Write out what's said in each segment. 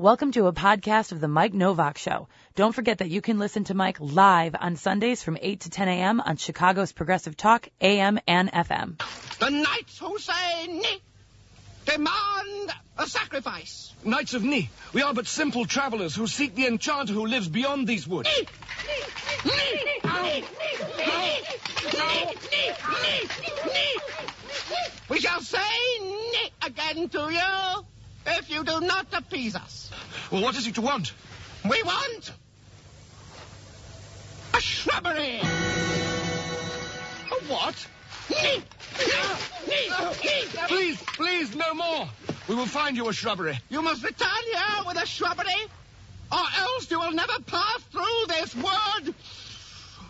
Welcome to a podcast of The Mike Nowak Show. Don't forget that you can listen to Mike live on Sundays from 8 to 10 a.m. on Chicago's Progressive Talk, AM and FM. The knights who say Ni demand a sacrifice. Knights of Ni, we are but simple travelers who seek the enchanter who lives beyond these woods. Ni, Ni, Ni, Ni, Ni, Ni. We shall say Ni again to you if you do not appease us. Well, what is it you want? We want a shrubbery. A what? Please, please, no more. We will find you a shrubbery. You must return here with a shrubbery, or else you will never pass through this wood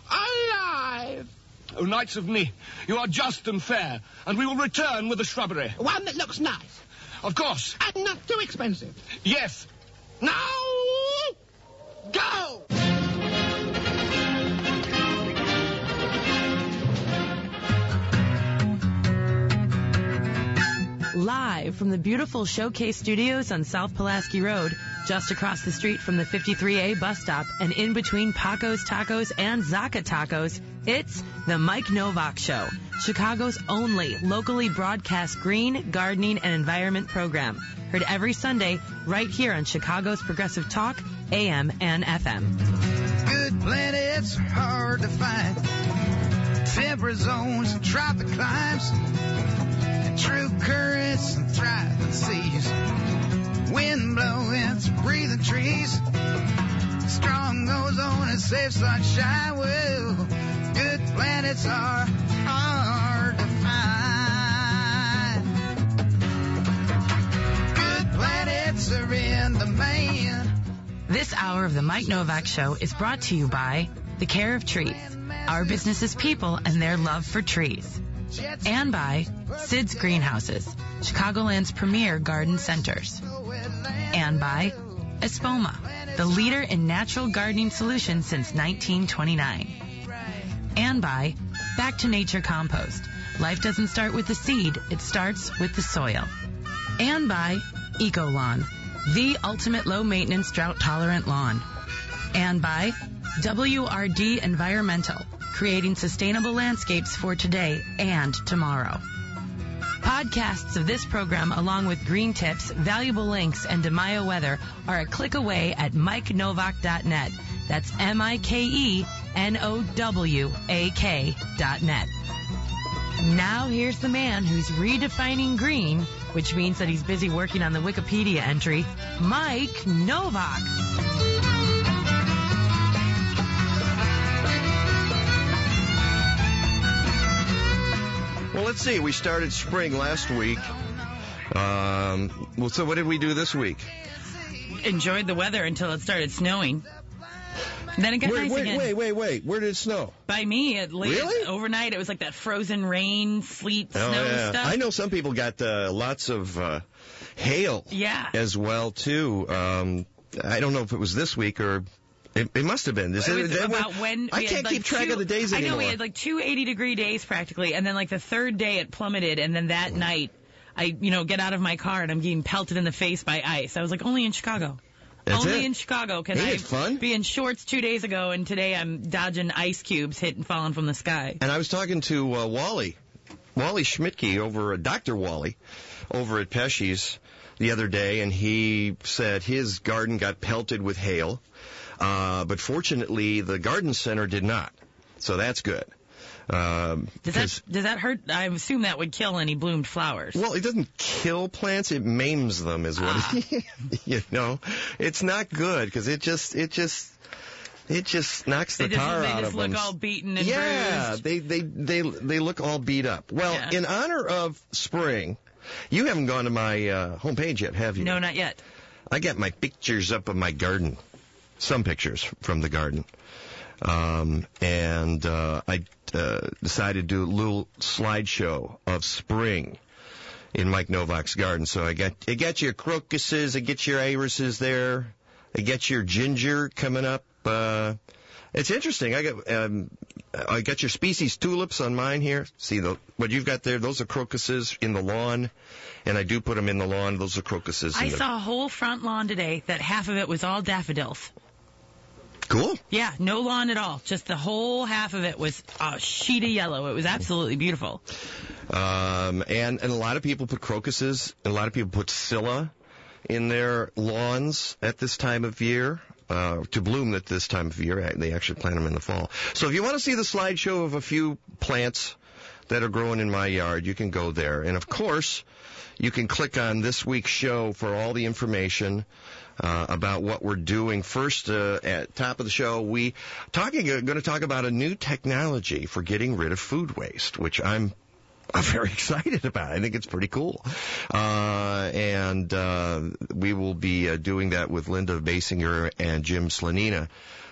alive. O Knights of Ni, you are just and fair, and we will return with a shrubbery. One that looks nice Of course. and not too expensive. Yes. Now, go! Live from the beautiful Showcase Studios on South Pulaski Road, just across the street from the 53A bus stop and in between Paco's Tacos and Zaka Tacos, it's The Mike Nowak Show, Chicago's only locally broadcast green, gardening, and environment program. Heard every Sunday right here on Chicago's Progressive Talk, AM and FM. Good planets are hard to find. Temperate zones and tropic climes. And true currents and thriving seas. Wind blowing trees. Strong ozone and safe sunshine. Well, good planets are hard to find. Good planets are in demand. This hour of the Mike Nowak Show is brought to you by The Care of Trees, our business's people and their love for trees. And by Sid's Greenhouses, Chicagoland's premier garden centers. And by Espoma, the leader in natural gardening solutions since 1929. And by Back to Nature Compost. Life doesn't start with the seed, it starts with the soil. And by EcoLawn, the ultimate low maintenance drought tolerant lawn. And by WRD Environmental, creating sustainable landscapes for today and tomorrow. Podcasts of this program, along with green tips, valuable links, and DiMaio weather, are a click away at MikeNowak.net. That's M-I-K-E N-O-W-A-K dot net. Now here's the man who's redefining green, which means that he's busy working on the Wikipedia entry, Mike Nowak. Well, let's see. We started spring last week. Um, well, so what did we do this week? Enjoyed the weather until it started snowing. Then it got Wait, nice wait, again. wait, wait, wait. Where did it snow? By me, it late Really? overnight, it was like that frozen rain, sleet, snow stuff. Oh, I know some people got uh, lots of uh, hail Yeah. as well too. Um, I don't know if it was this week or it, it must have been. Is It that about when- when I can't like keep track two, of the days I know we had like two 80 degree days practically, and then like the third day it plummeted, and then that night I, you know, get out of my car and I'm getting pelted in the face by ice. I was like, only in Chicago. That's only it? in Chicago can Ain't I fun? be in shorts two days ago, and today I'm dodging ice cubes hitting falling from the sky. And I was talking to uh, Wally, Wally Schmidtke over at Dr. Wally over at Pesche's the other day, and he said his garden got pelted with hail, uh, but fortunately the garden center did not. So that's good. Um, Does that does that hurt? I assume that would kill any bloomed flowers. well, it doesn't kill plants; it maims them, is what Ah. it, you know. It's not good because it just, it just, it just knocks the they just, tar they just look all beaten and yeah, bruised. they they they they look all beat up. Well, Yeah. in honor of spring, you haven't gone to my uh, homepage yet, have you? No, not yet. I got my pictures up of my garden, some pictures from the garden, um, and uh, I uh, decided to do a little slideshow of spring in Mike Nowak's garden. So I got I got your crocuses, I get your irises there, I get your ginger coming up. Uh, It's interesting. I got um, I got your species tulips on mine here. See the what you've got there? Those are crocuses in the lawn, and I do put them in the lawn. Those are crocuses. I the, saw a whole front lawn today that half of it was all daffodils. Cool. Yeah, no lawn at all. Just the whole half of it was a sheet of yellow. It was absolutely beautiful. Um, and and a lot of people put crocuses, and a lot of people put scilla in their lawns at this time of year. Uh, to bloom at this time of year. They actually plant them in the fall. So if you want to see the slideshow of a few plants that are growing in my yard, you can go there. And of course, you can click on this week's show for all the information uh, about what we're doing. First, uh, at top of the show, we talking uh, going to talk about a new technology for getting rid of food waste, which I'm I'm very excited about. it. I think it's pretty cool. Uh, and uh, we will be uh, doing that with Linda Basinger and Jim Slanina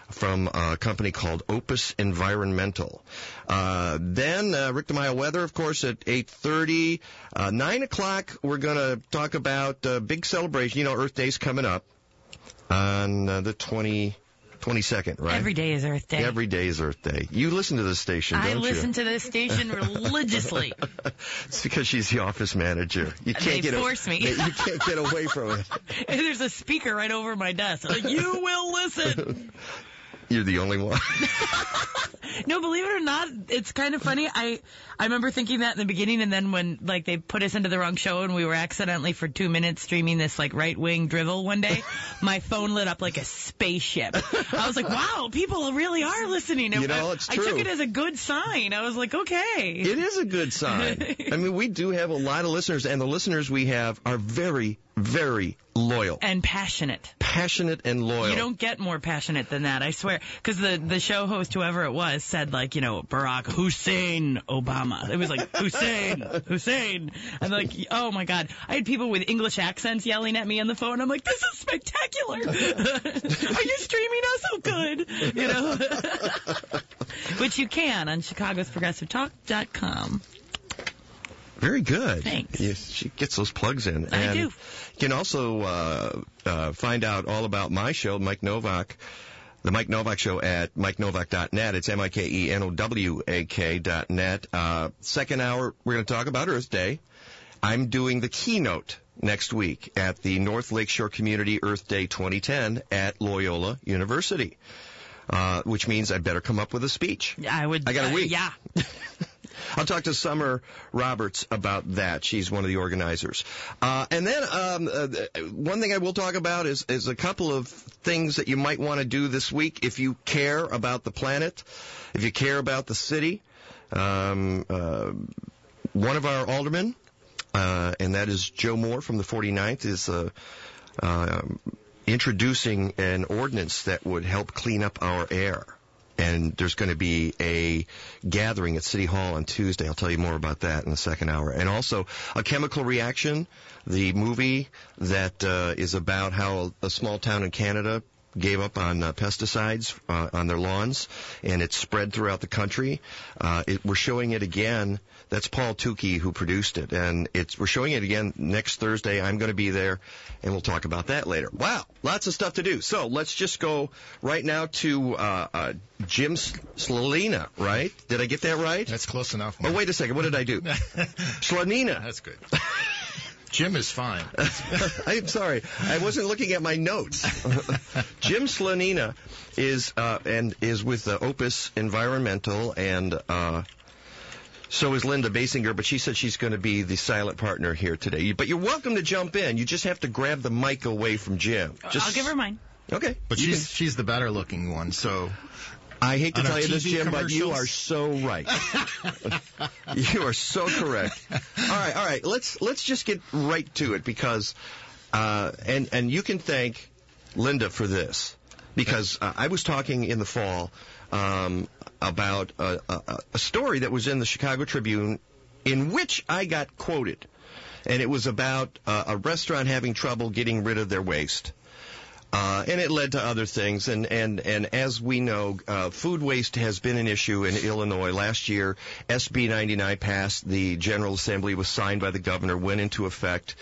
from a company called Opus Environmental. Uh, then uh, Rick DeMille weather, of course, at 8:30. Uh, Nine o'clock, we're going to talk about uh, big celebration. You know, Earth Day's coming up on uh, the 20. 22nd, right? Every day is Earth Day. Every day is Earth Day. You listen to this station, I you? listen to this station religiously. It's because she's the office manager. You can't They get a- force me. You can't get away from it. And there's a speaker right over my desk. Like, you will listen. You're the only one. No, believe it or not, it's kind of funny. I I remember thinking that in the beginning, and then when like they put us into the wrong show, and we were accidentally for two minutes streaming this like right wing drivel one day, my phone lit up like a spaceship. I was like, wow, people really are listening. And You know, I, it's I took it as a good sign. I was like, okay. It is a good sign. I mean, we do have a lot of listeners, and the listeners we have are very, very loyal, and passionate. passionate, and loyal. You don't get more passionate than that, I swear. Because the the show host, whoever it was, said like, you know, Barack Hussein Obama. It was like Hussein, Hussein, and like, oh my God, I had people with English accents yelling at me on the phone. I'm like, this is spectacular. Are you streaming us? Oh, good. You know, which you can on ChicagosProgressiveTalk.com. Very good. Thanks. Yes, she gets those plugs in. I and do. You can also uh, uh, find out all about my show, Mike Nowak, the Mike Nowak Show at MikeNowak.net. It's M-I-K-E-N-O-W-A-K dot net. Uh, second hour, we're going to talk about Earth Day. I'm doing the keynote next week at the North Lakeshore Community Earth Day 2010 at Loyola University, uh, which means I better come up with a speech. I would. I got a uh, week. yeah. I'll talk to Summer Roberts about that. She's one of the organizers. Uh, and then um, uh, one thing I will talk about is, is a couple of things that you might want to do this week if you care about the planet, if you care about the city. Um, uh, one of our aldermen, uh, and that is Joe Moore from the 49th, is uh, uh, introducing an ordinance that would help clean up our air. And there's going to be a gathering at City Hall on Tuesday. I'll tell you more about that in the second hour. And also a chemical reaction, the movie that uh, is about how a small town in Canada gave up on uh, pesticides uh, on their lawns, and it spread throughout the country. Uh, it, we're showing it again. That's Paul Tukey who produced it, and it's we're showing it again next Thursday. I'm going to be there, and we'll talk about that later. Wow, lots of stuff to do. So let's just go right now to uh, uh, Jim Slalina. Right? Did I get that right? That's close enough. Oh, wait a second. What did I do? Slanina. That's good. Jim is fine. I'm sorry. I wasn't looking at my notes. Jim Slanina is uh, and is with uh, Opus Environmental, and uh, so is Linda Basinger. But she said she's going to be the silent partner here today. But you're welcome to jump in. You just have to grab the mic away from Jim. Just, I'll give her mine. Okay. But You she's she's the better looking one, so I hate to tell our you this, Jim, but you are so right. you are so correct. All right, all right. Let's let's just get right to it because, uh, and and you can thank Linda for this because uh, I was talking in the fall um, about a, a, a story that was in the Chicago Tribune in which I got quoted, and it was about uh, a restaurant having trouble getting rid of their waste. Uh, and it led to other things. And, and, and as we know, uh, food waste has been an issue in Illinois. Last year, SB 99 passed. The General Assembly was signed by the governor, went into effect.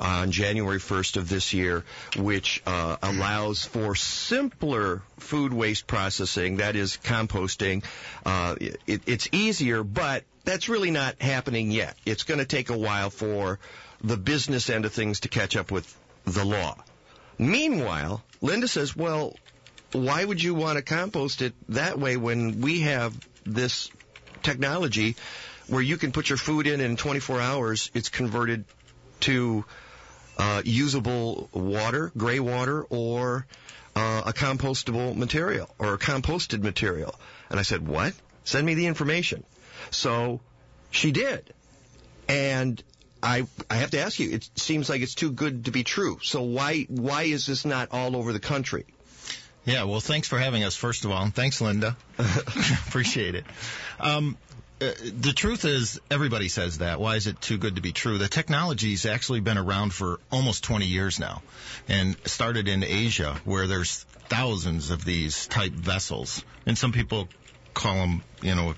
On January 1st of this year, which uh, allows for simpler food waste processing, that is composting. Uh, it, it's easier, but that's really not happening yet. It's going to take a while for the business end of things to catch up with the law. Meanwhile, Linda says, well, why would you want to compost it that way when we have this technology where you can put your food in and in 24 hours it's converted to uh, usable water, gray water, or uh, a compostable material or a composted material. And I said, what? Send me the information. So she did. And I I have to ask you, it seems like it's too good to be true. So why why is this not all over the country? Yeah, well, thanks for having us, first of all. And thanks, Linda. Appreciate it. Um, uh, the truth is, everybody says that. Why is it too good to be true? The technology's actually been around for almost 20 years now and started in Asia where there's thousands of these type vessels. And some people call them, you know,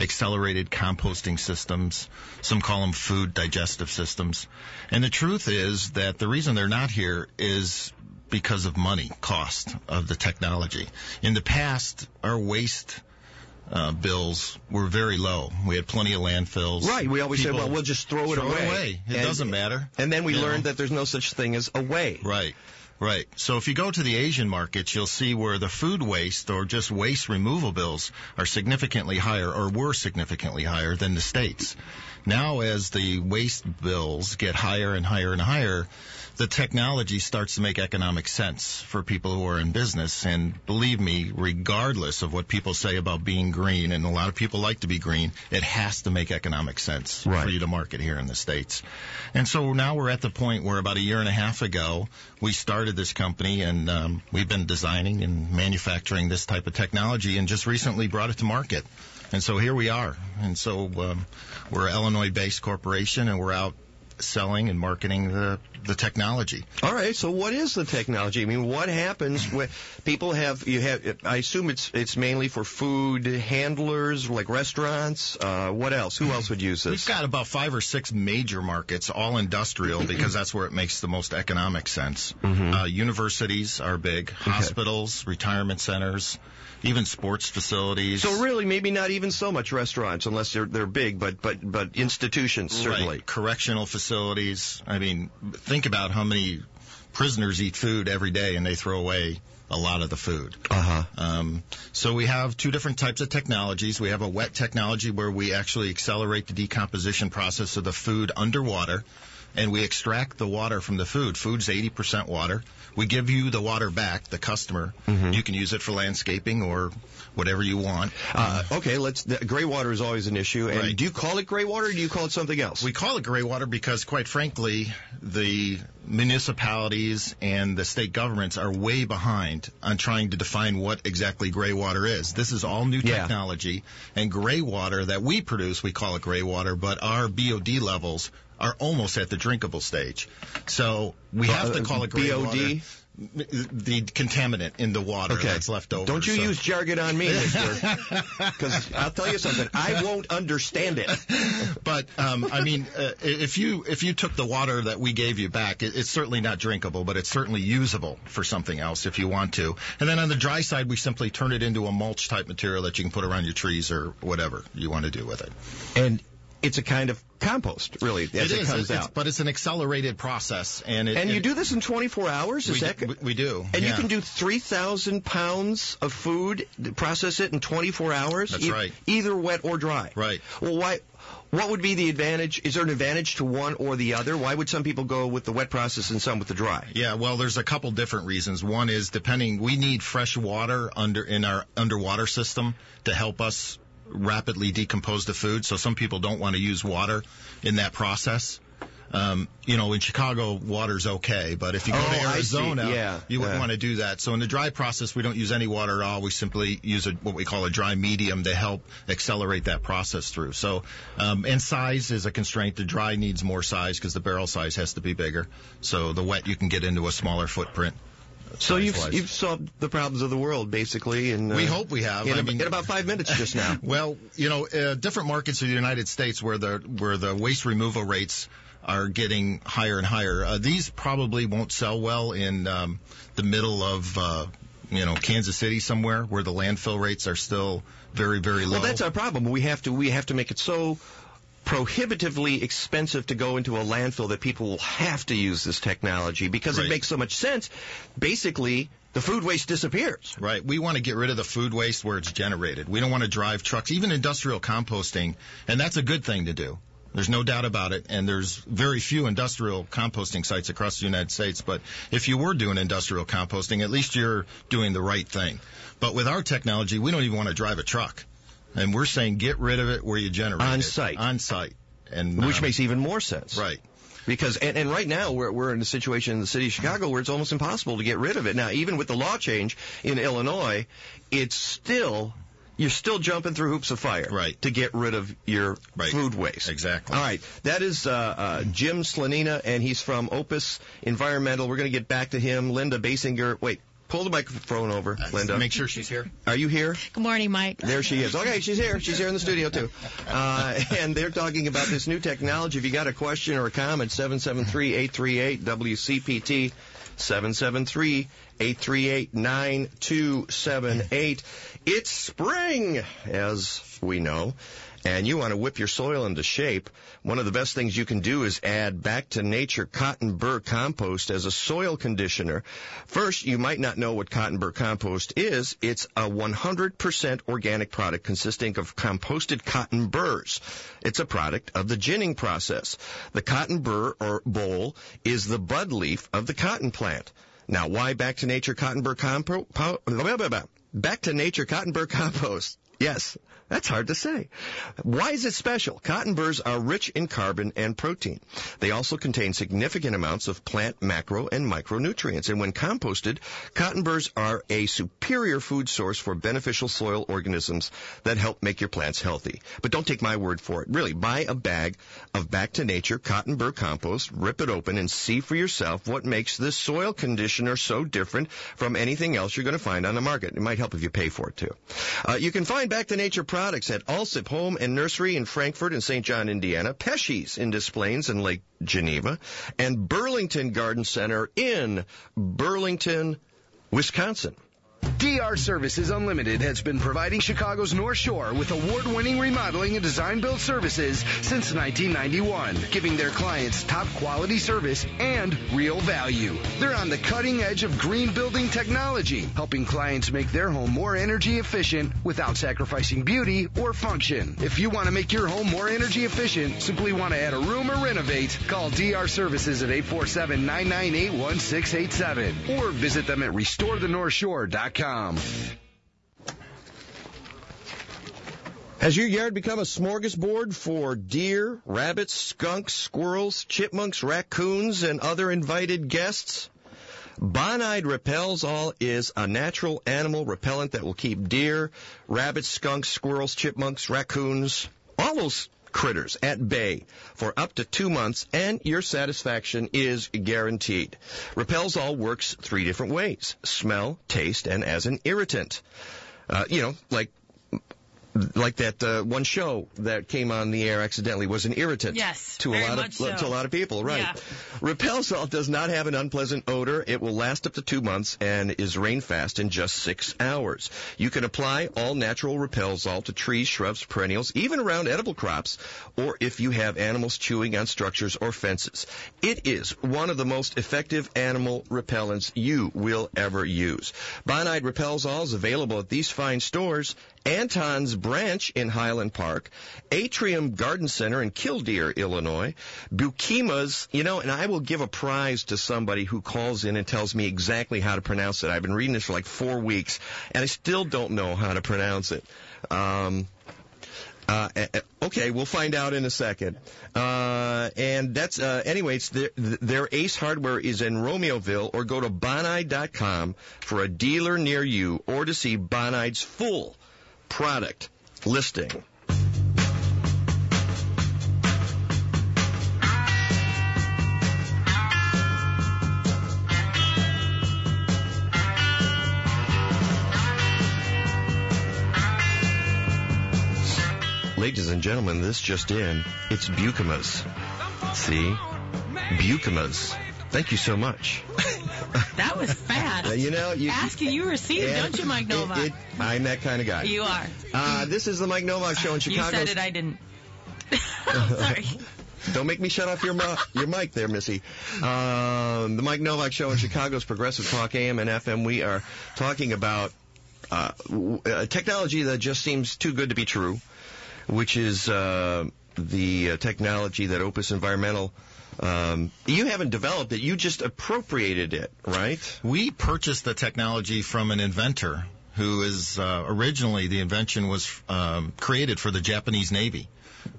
accelerated composting systems. Some call them food digestive systems. And the truth is that the reason they're not here is because of money cost of the technology. In the past, our waste uh, bills were very low. We had plenty of landfills. Right. We always People say, well, we'll just throw it throw away. It away. It And- doesn't matter. And then we learned know? that there's no such thing as away. Right. Right. So if you go to the Asian markets, you'll see where the food waste or just waste removal bills are significantly higher or were significantly higher than the states. Now as the waste bills get higher and higher and higher, the technology starts to make economic sense for people who are in business. And believe me, regardless of what people say about being green, and a lot of people like to be green, it has to make economic sense Right. for you to market here in the States. And so now we're at the point where about a year and a half ago, we started this company and um, we've been designing and manufacturing this type of technology and just recently brought it to market. And so here we are. And so um, we're an Illinois-based corporation and we're out selling and marketing the, the technology. All right. So what is the technology? I mean, what happens when people have you have? I assume it's it's mainly for food handlers like restaurants. Uh, what else? Who else would use this? We've got about five or six major markets, all industrial, because that's where it makes the most economic sense. Uh, universities are big, hospitals, retirement centers, even sports facilities. So really, maybe not even so much restaurants, unless they're they're big, but but but institutions certainly. Right. Correctional facilities. I mean, think about how many prisoners eat food every day and they throw away a lot of the food. Uh huh. Um, so we have two different types of technologies. We have a wet technology where we actually accelerate the decomposition process of the food underwater, and we extract the water from the food. Food's 80% water. We give you the water back, the customer. You can use it for landscaping or whatever you want. Uh, okay, let's. The, gray water is always an issue. And Right. do you call it gray water, or do you call it something else? We call it gray water because, quite frankly, the municipalities and the state governments are way behind on trying to define what exactly gray water is. This is all new Yeah. technology, and gray water that we produce, we call it gray water, but our BOD levels are almost at the drinkable stage. So we have to Uh, call it gray BOD? water. The contaminant in the water Okay. that's left over. Don't you So- use jargon on me, because I'll tell you something. I won't understand it. But um, I mean, uh, if you if you took the water that we gave you back, it, it's certainly not drinkable, but it's certainly usable for something else if you want to. And then on the dry side, we simply turn it into a mulch type material that you can put around your trees or whatever you want to do with it. And it's a kind of compost, really, as it, is, comes it's- out. but it's an accelerated process, and it, and you it- do this in 24 hours? Is we, that? do- we, we do, and you can do 3,000 pounds of food, process it in 24 hours? That's right. Either wet or dry. Right. Well, why? What would be the advantage? Is there an advantage to one or the other? Why would some people go with the wet process and some with the dry? Yeah, well, there's a couple different reasons. One is depending, we need fresh water under in our underwater system to help us rapidly decompose the food. So some people don't want to use water in that process. Um, you know, in Chicago, water's okay, but if you go Oh, to Arizona, Yeah, you wouldn't yeah. want to do that. So in the dry process, we don't use any water at all. We simply use a, what we call a dry medium to help accelerate that process through. So, um, and size is a constraint. The dry needs more size because the barrel size has to be bigger. So the wet, you can get into a smaller footprint. So you've size-wise. you've solved the problems of the world basically, and uh, We hope we have. In, I mean- in about five minutes just now. Well, you know, uh, different markets of the United States where the where the waste removal rates are getting higher and higher. Uh, these probably won't sell well in um, the middle of uh, you know Kansas City somewhere where the landfill rates are still very very low. Well, that's our problem. We have to we have to make it so prohibitively expensive to go into a landfill that people will have to use this technology because Right. it makes so much sense. Basically, the food waste disappears. Right. We want to get rid of the food waste where it's generated. We don't want to drive trucks, even industrial composting, and that's a good thing to do. There's no doubt about it, and there's very few industrial composting sites across the United States. But if you were doing industrial composting, at least you're doing the right thing. But with our technology, we don't even want to drive a truck, and we're saying get rid of it where you generate On it. site. On site, and Which um, makes even more sense. right. Because and, and right now we're we're in a situation in the city of Chicago where it's almost impossible to get rid of it. Now even with the law change in Illinois, it's still you're still jumping through hoops of fire Right. to get rid of your Right. food waste. Exactly. All right, that is uh, uh, Jim Slanina, and he's from Opus Environmental. We're going to get back to him. Linda Basinger, wait, pull the microphone over, Linda. Make sure she's here. Are you here? Good morning, Mike. There she is. Okay, she's here. She's here in the studio too. Uh, and they're talking about this new technology. If you got a question or a comment, 773-838-WCPT, 773-838-9278. It's spring, as we know. And you want to whip your soil into shape. One of the best things you can do is add back to nature cotton burr compost as a soil conditioner. First, you might not know what cotton burr compost is. It's a 100% organic product consisting of composted cotton burrs. It's a product of the ginning process. The cotton burr or boll is the bud leaf of the cotton plant. Now, why back to nature cotton burr compost? Back to nature cotton burr compost. Yes, that's hard to say. Why is it special? Cotton burrs are rich in carbon and protein. They also contain significant amounts of plant macro and micronutrients. And when composted, cotton burrs are a superior food source for beneficial soil organisms that help make your plants healthy. But don't take my word for it. Really, buy a bag of back to nature cotton burr compost, rip it open, and see for yourself what makes this soil conditioner so different from anything else you're going to find on the market. It might help if you pay for it too. Uh, you can find Back to Nature products at Alsip Home and Nursery in Frankfort and St. John, Indiana, Pesche's in Des Plaines and Lake Geneva, and Burlington Garden Center in Burlington, Wisconsin. DR Services Unlimited has been providing Chicago's North Shore with award-winning remodeling and design build services since 1991, giving their clients top quality service and real value. They're on the cutting edge of green building technology, helping clients make their home more energy efficient without sacrificing beauty or function. If you want to make your home more energy efficient, simply want to add a room or renovate, call DR Services at 847-998-1687 or visit them at restorethenorthshore.com. Has your yard become a smorgasbord for deer, rabbits, skunks, squirrels, chipmunks, raccoons, and other invited guests? Bonide Repels All is a natural animal repellent that will keep deer, rabbits, skunks, squirrels, chipmunks, raccoons, all those critters at bay for up to two months and your satisfaction is guaranteed. Repels All works three different ways. Smell, taste, and as an irritant. Uh, you know, like like that uh, one show that came on the air accidentally was an irritant Yes, to a lot of so. to a lot of people right. Yeah. Repels All does not have an unpleasant odor. It will last up to two months and is rain fast in just six hours. You can apply all natural Repels All to trees shrubs perennials even around edible crops or if you have animals chewing on structures or fences. It is one of the most effective animal repellents you will ever use. Bonide repels all is available at these fine stores Anton's Branch in Highland Park, Atrium Garden Center in Kildeer, Illinois, Buikema's, you know, and I will give a prize to somebody who calls in and tells me exactly how to pronounce it. I've been reading this for like four weeks, and I still don't know how to pronounce it. Um, uh, eh, eh, okay, we'll find out in a second. Uh, and that's, uh, anyways, their, their Ace Hardware is in Romeoville, or go to Bonide.com for a dealer near you, or to see Bonide's full product listing. Ladies and gentlemen, this just in. It's Buikema's. See? Buikema's. Thank you so much. That was fast. Uh, you know, you Ask and you receive, Yeah, don't you, Mike it- Nowak? it- I'm that kind of guy. you are. Uh, this is the Mike Nowak Show in Chicago. You said it, I didn't. Sorry. Don't make me shut off your your mic there, Missy. Um, the Mike Nowak Show in Chicago's Progressive Talk AM and FM. We are talking about uh, a technology that just seems too good to be true, which is uh, the uh, technology that Opus Environmental. Um, you haven't developed it; you just appropriated it, right? We purchased the technology from an inventor who is uh, originally the invention was um, created for the Japanese Navy.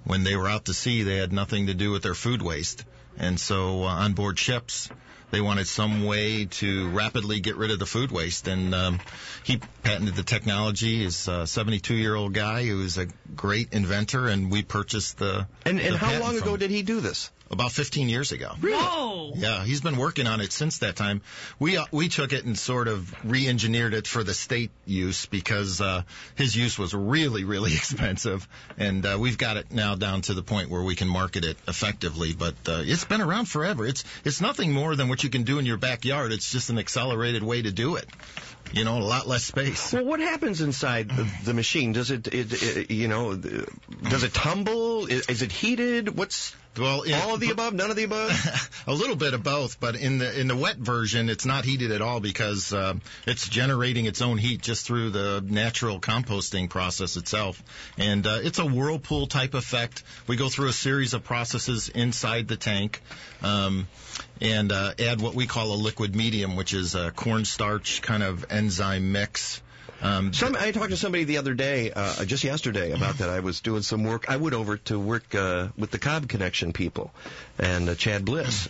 When they were out to sea, they had nothing to do with their food waste, and so uh, on board ships, they wanted some way to rapidly get rid of the food waste. And um, he patented the technology. He's a 72-year-old guy who is a great inventor, and we purchased the. And and the how long ago did he do this? About 15 years ago. Whoa. Yeah, he's been working on it since that time. We uh, we took it and sort of re-engineered it for the state use because uh, his use was really really expensive, and uh, we've got it now down to the point where we can market it effectively. But uh, it's been around forever. It's it's nothing more than what you can do in your backyard. It's just an accelerated way to do it. You know, a lot less space. Well, what happens inside the, the machine? Does it, it, it, you know, does it tumble? Is, is it heated? What's Well, it- all of the above? None of the above? a little bit of both, but in the in the wet version, it's not heated at all because uh, it's generating its own heat just through the natural composting process itself, and uh, it's a whirlpool type effect. We go through a series of processes inside the tank. Um, and uh, add what we call a liquid medium, which is a cornstarch kind of enzyme mix. Um, Some, I talked to somebody the other day, uh, just yesterday, about that. I was doing some work. I went over to work uh, with the Cobb Connection people and uh, Chad Bliss,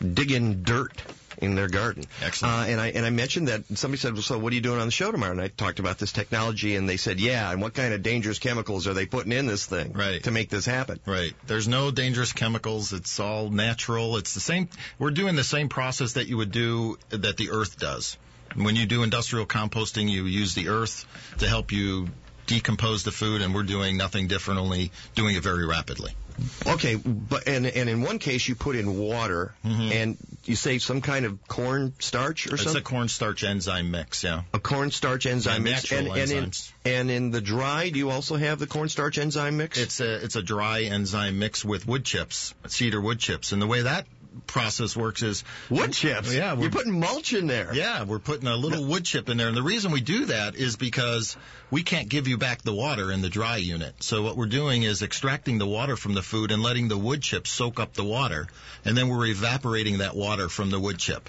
digging dirt in their garden. Excellent. Uh, and I and I mentioned that somebody said, well, "So what are you doing on the show tomorrow?" And I talked about this technology, and they said, "Yeah." And what kind of dangerous chemicals are they putting in this thing Right. to make this happen? Right. There's no dangerous chemicals. It's all natural. It's the same. We're doing the same process that you would do that the earth does. When you do industrial composting, you use the earth to help you decompose the food, and we're doing nothing different, only doing it very rapidly. Okay, but and and in one case you put in water, mm-hmm. and you say some kind of corn starch or It's something. a cornstarch enzyme mix. Yeah. a corn starch enzyme Yeah, mix, and, and in and in the dry, do you also have the corn starch enzyme mix? It's a it's a dry enzyme mix with wood chips, cedar wood chips, and the way that process works is wood chips. Yeah, we're- you're putting mulch in there. Yeah, we're putting a little wood chip in there. And the reason we do that is because we can't give you back the water in the dry unit. So what we're doing is extracting the water from the food and letting the wood chip soak up the water. And then we're evaporating that water from the wood chip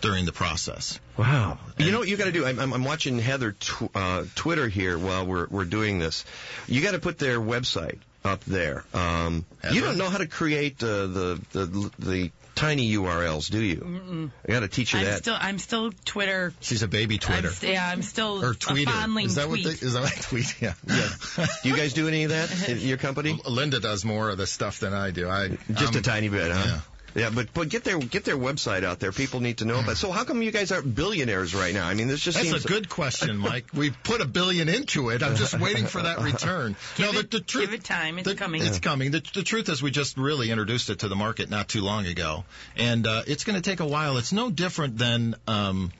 during the process. Wow. You know what you got to do? I'm, I'm, I'm watching Heather tw- uh, Twitter here while we're we're doing this. You got to put their website up there. Um, you don't know how to create uh, the the the tiny URLs, do you? Mm-mm. I got to teach you I'm that. still, I'm still Twitter. She's a baby Twitter. I'm, st- yeah, I'm still or a tweeter. fondling Is that tweet. what they, is that what tweet? Yeah. Yeah. do you guys do any of that in your company? Linda does more of the stuff than I do. I Just I'm- a tiny bit, huh? yeah. Yeah, but but get their get their website out there. People need to know about. So how come you guys aren't billionaires right now? I mean, this just That's seems a good question, Mike. We put a billion into it. I'm just waiting for that return. Give no, it- the, the truth, give it time. It's the- coming. It's coming. The, the truth is, we just really introduced it to the market not too long ago, and uh, it's going to take a while. It's no different than. Um,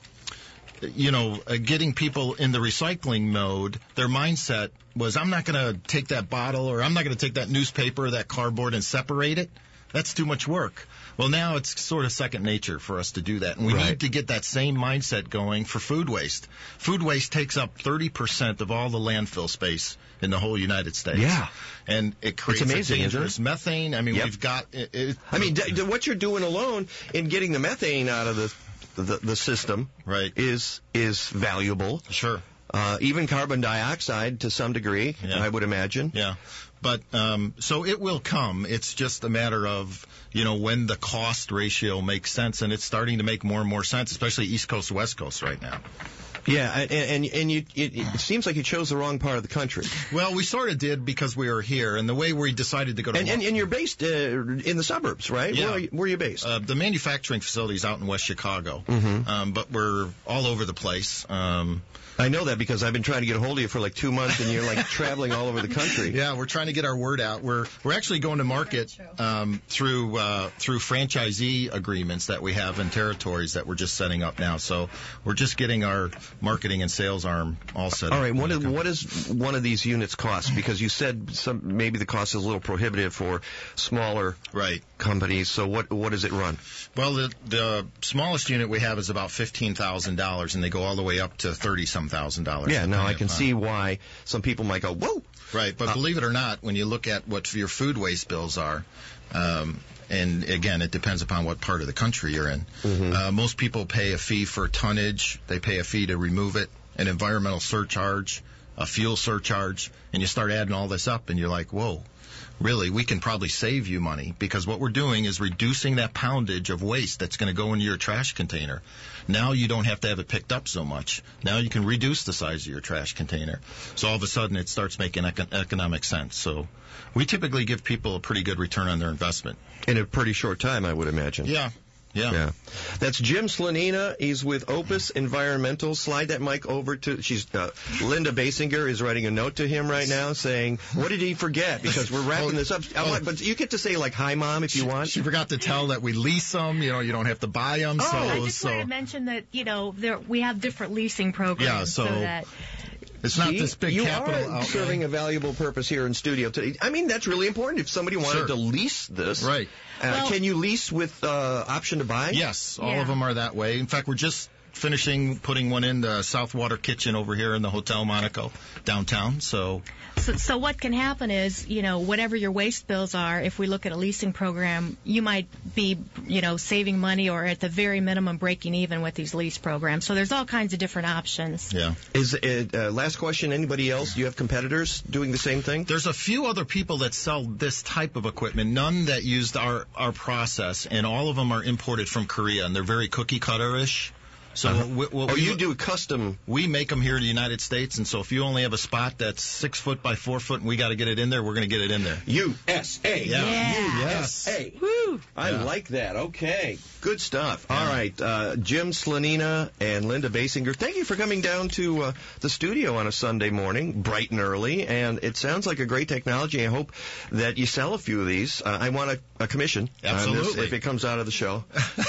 you know, uh, getting people in the recycling mode, their mindset was, I'm not going to take that bottle or I'm not going to take that newspaper or that cardboard and separate it. That's too much work. Well, now it's sort of second nature for us to do that. And we Right. need to get that same mindset going for food waste. Food waste takes up 30% of all the landfill space in the whole United States. Yeah. And it creates amazing, a isn't it? dangerous methane. I mean, Yep. we've got, it, it, I mean, d- d- what you're doing alone in getting the methane out of the the, the system Right. is is valuable. sure. Uh, even carbon dioxide to some degree, Yeah. I would imagine. Yeah. But um, so it will come. It's just a matter of you know when the cost ratio makes sense, and it's starting to make more and more sense, especially East Coast West Coast right now. Yeah, and and, and you it, it seems like you chose the wrong part of the country. Well, we sort of did because we were here, and the way we decided to go to And and, and you're based uh, in the suburbs, right? Yeah. Where are you, where are you based? uh, the manufacturing facilities out in West Chicago, Mhm. um, but we're all over the place. Um, I know that because I've been trying to get a hold of you for like two months, and you're like traveling all over the country. Yeah, we're trying to get our word out. We're we're actually going to market um, through uh, through franchisee agreements that we have in territories that we're just setting up now. So we're just getting our marketing and sales arm all set. All up. right, what is, what is one of these units cost? Because you said some maybe the cost is a little prohibitive for smaller right companies. So what what does it run? Well, the the smallest unit we have is about fifteen thousand dollars, and they go all the way up to thirty some thousand dollars. Yeah, no, I can see why some people might go, whoa. Right, but Uh, believe it or not, when you look at what your food waste bills are, um, and again, it depends upon what part of the country you're in. Mm-hmm. Uh, most people pay a fee for tonnage. They pay a fee to remove it, an environmental surcharge, a fuel surcharge, and you start adding all this up, and you're like, whoa. Really, we can probably save you money because what we're doing is reducing that poundage of waste that's going to go into your trash container. Now you don't have to have it picked up so much. Now you can reduce the size of your trash container. So all of a sudden it starts making econ- economic sense. So we typically give people a pretty good return on their investment. In a pretty short time, I would imagine. Yeah. Yeah. Yeah. That's Jim Slanina. He's with Opus Environmental. Slide that mic over to, she's, uh, Linda Basinger is writing a note to him right now saying, what did he forget? Because we're wrapping this up. I want- but you get to say like, hi mom, if you want. She forgot to tell that we lease them. You know, you don't have to buy them. so, I just so wanted to mention that you know there we have different leasing programs. Yeah, so- that it's not See, this big you capital are serving a valuable purpose here in studio today. I mean, that's really important. If somebody wanted Sure. to lease this, Right. Uh, Well- can you lease with uh, option to buy? Yes, all Yeah. of them are that way. In fact, we're just finishing putting one in the Southwater Kitchen over here in the Hotel Monaco downtown. So So, so what can happen is, you know, whatever your waste bills are, if we look at a leasing program, you might be, you know, saving money or at the very minimum breaking even with these lease programs. So there's all kinds of different options. yeah. Is it, uh, last question? Anybody else? Do you have competitors doing the same thing? There's a few other people that sell this type of equipment, none that used our, our process, and all of them are imported from Korea, and they're very cookie cutter-ish. So we, what Oh, we, you do custom. we make them here in the United States, and so if you only have a spot that's six foot by four foot, and we got to get it in there, we're going to get it in there. USA. Yeah. Yeah. USA. Woo! I Yeah. like that. Okay. Good stuff. All right. Uh, Jim Slanina and Linda Basinger, thank you for coming down to uh, the studio on a Sunday morning, bright and early. And it sounds like a great technology. I hope that you sell a few of these. Uh, I want a, a commission on this Absolutely. if it comes out of the show.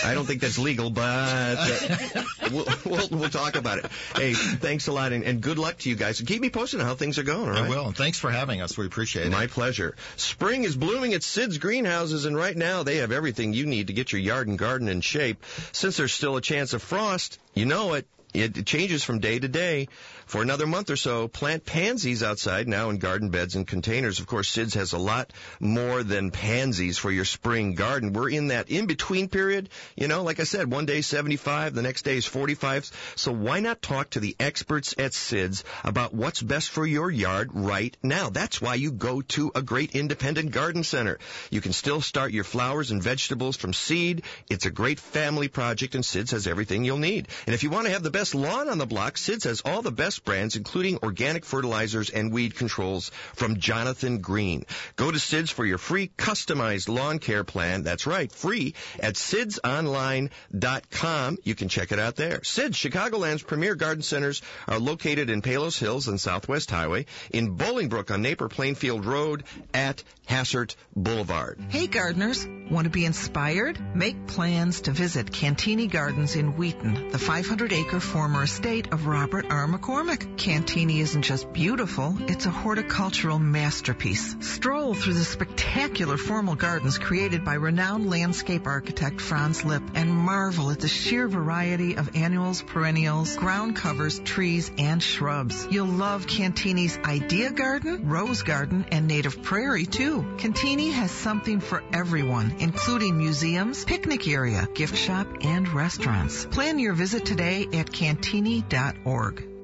I don't think that's legal, but uh, we'll, we'll, we'll talk about it. Hey, thanks a lot, and, and good luck to you guys. Keep me posted on how things are going, all right? I will, and thanks for having us. We appreciate it. My pleasure. Spring is blooming at Sid's Greenhouses, and right now they have everything you need to get your yard and garden in shape. Since there's still a chance of frost, you know it. It changes from day to day. For another month or so, plant pansies outside now in garden beds and containers. Of course, Sid's has a lot more than pansies for your spring garden. We're in that in-between period. You know, like I said, one day 75, the next day is 45. So why not talk to the experts at Sid's about what's best for your yard right now? That's why you go to a great independent garden center. You can still start your flowers and vegetables from seed. It's a great family project and Sid's has everything you'll need. And if you want to have the best lawn on the block, Sid's has all the best brands, including organic fertilizers and weed controls from Jonathan Green. Go to Sid's for your free customized lawn care plan. That's right, free at sidsonline.com. You can check it out there. Sid's, Chicagoland's premier garden centers are located in Palos Hills and Southwest Highway, in Bolingbrook on Naper Plainfield Road, at Hassert Boulevard. Hey gardeners, want to be inspired? Make plans to visit Cantigny Gardens in Wheaton, the 500 acre former estate of Robert R. McCormick. Cantigny isn't just beautiful, it's a horticultural masterpiece. Stroll through the spectacular formal gardens created by renowned landscape architect Franz Lipp and marvel at the sheer variety of annuals, perennials, ground covers, trees, and shrubs. You'll love Cantigny's Idea Garden, Rose Garden, and Native Prairie too. Cantigny has something for everyone, including museums, picnic area, gift shop, and restaurants. Plan your visit today at cantigny.org.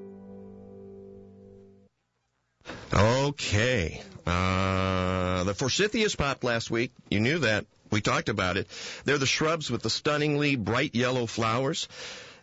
Okay. Uh, the forsythias popped last week. You knew that. We talked about it. They're the shrubs with the stunningly bright yellow flowers.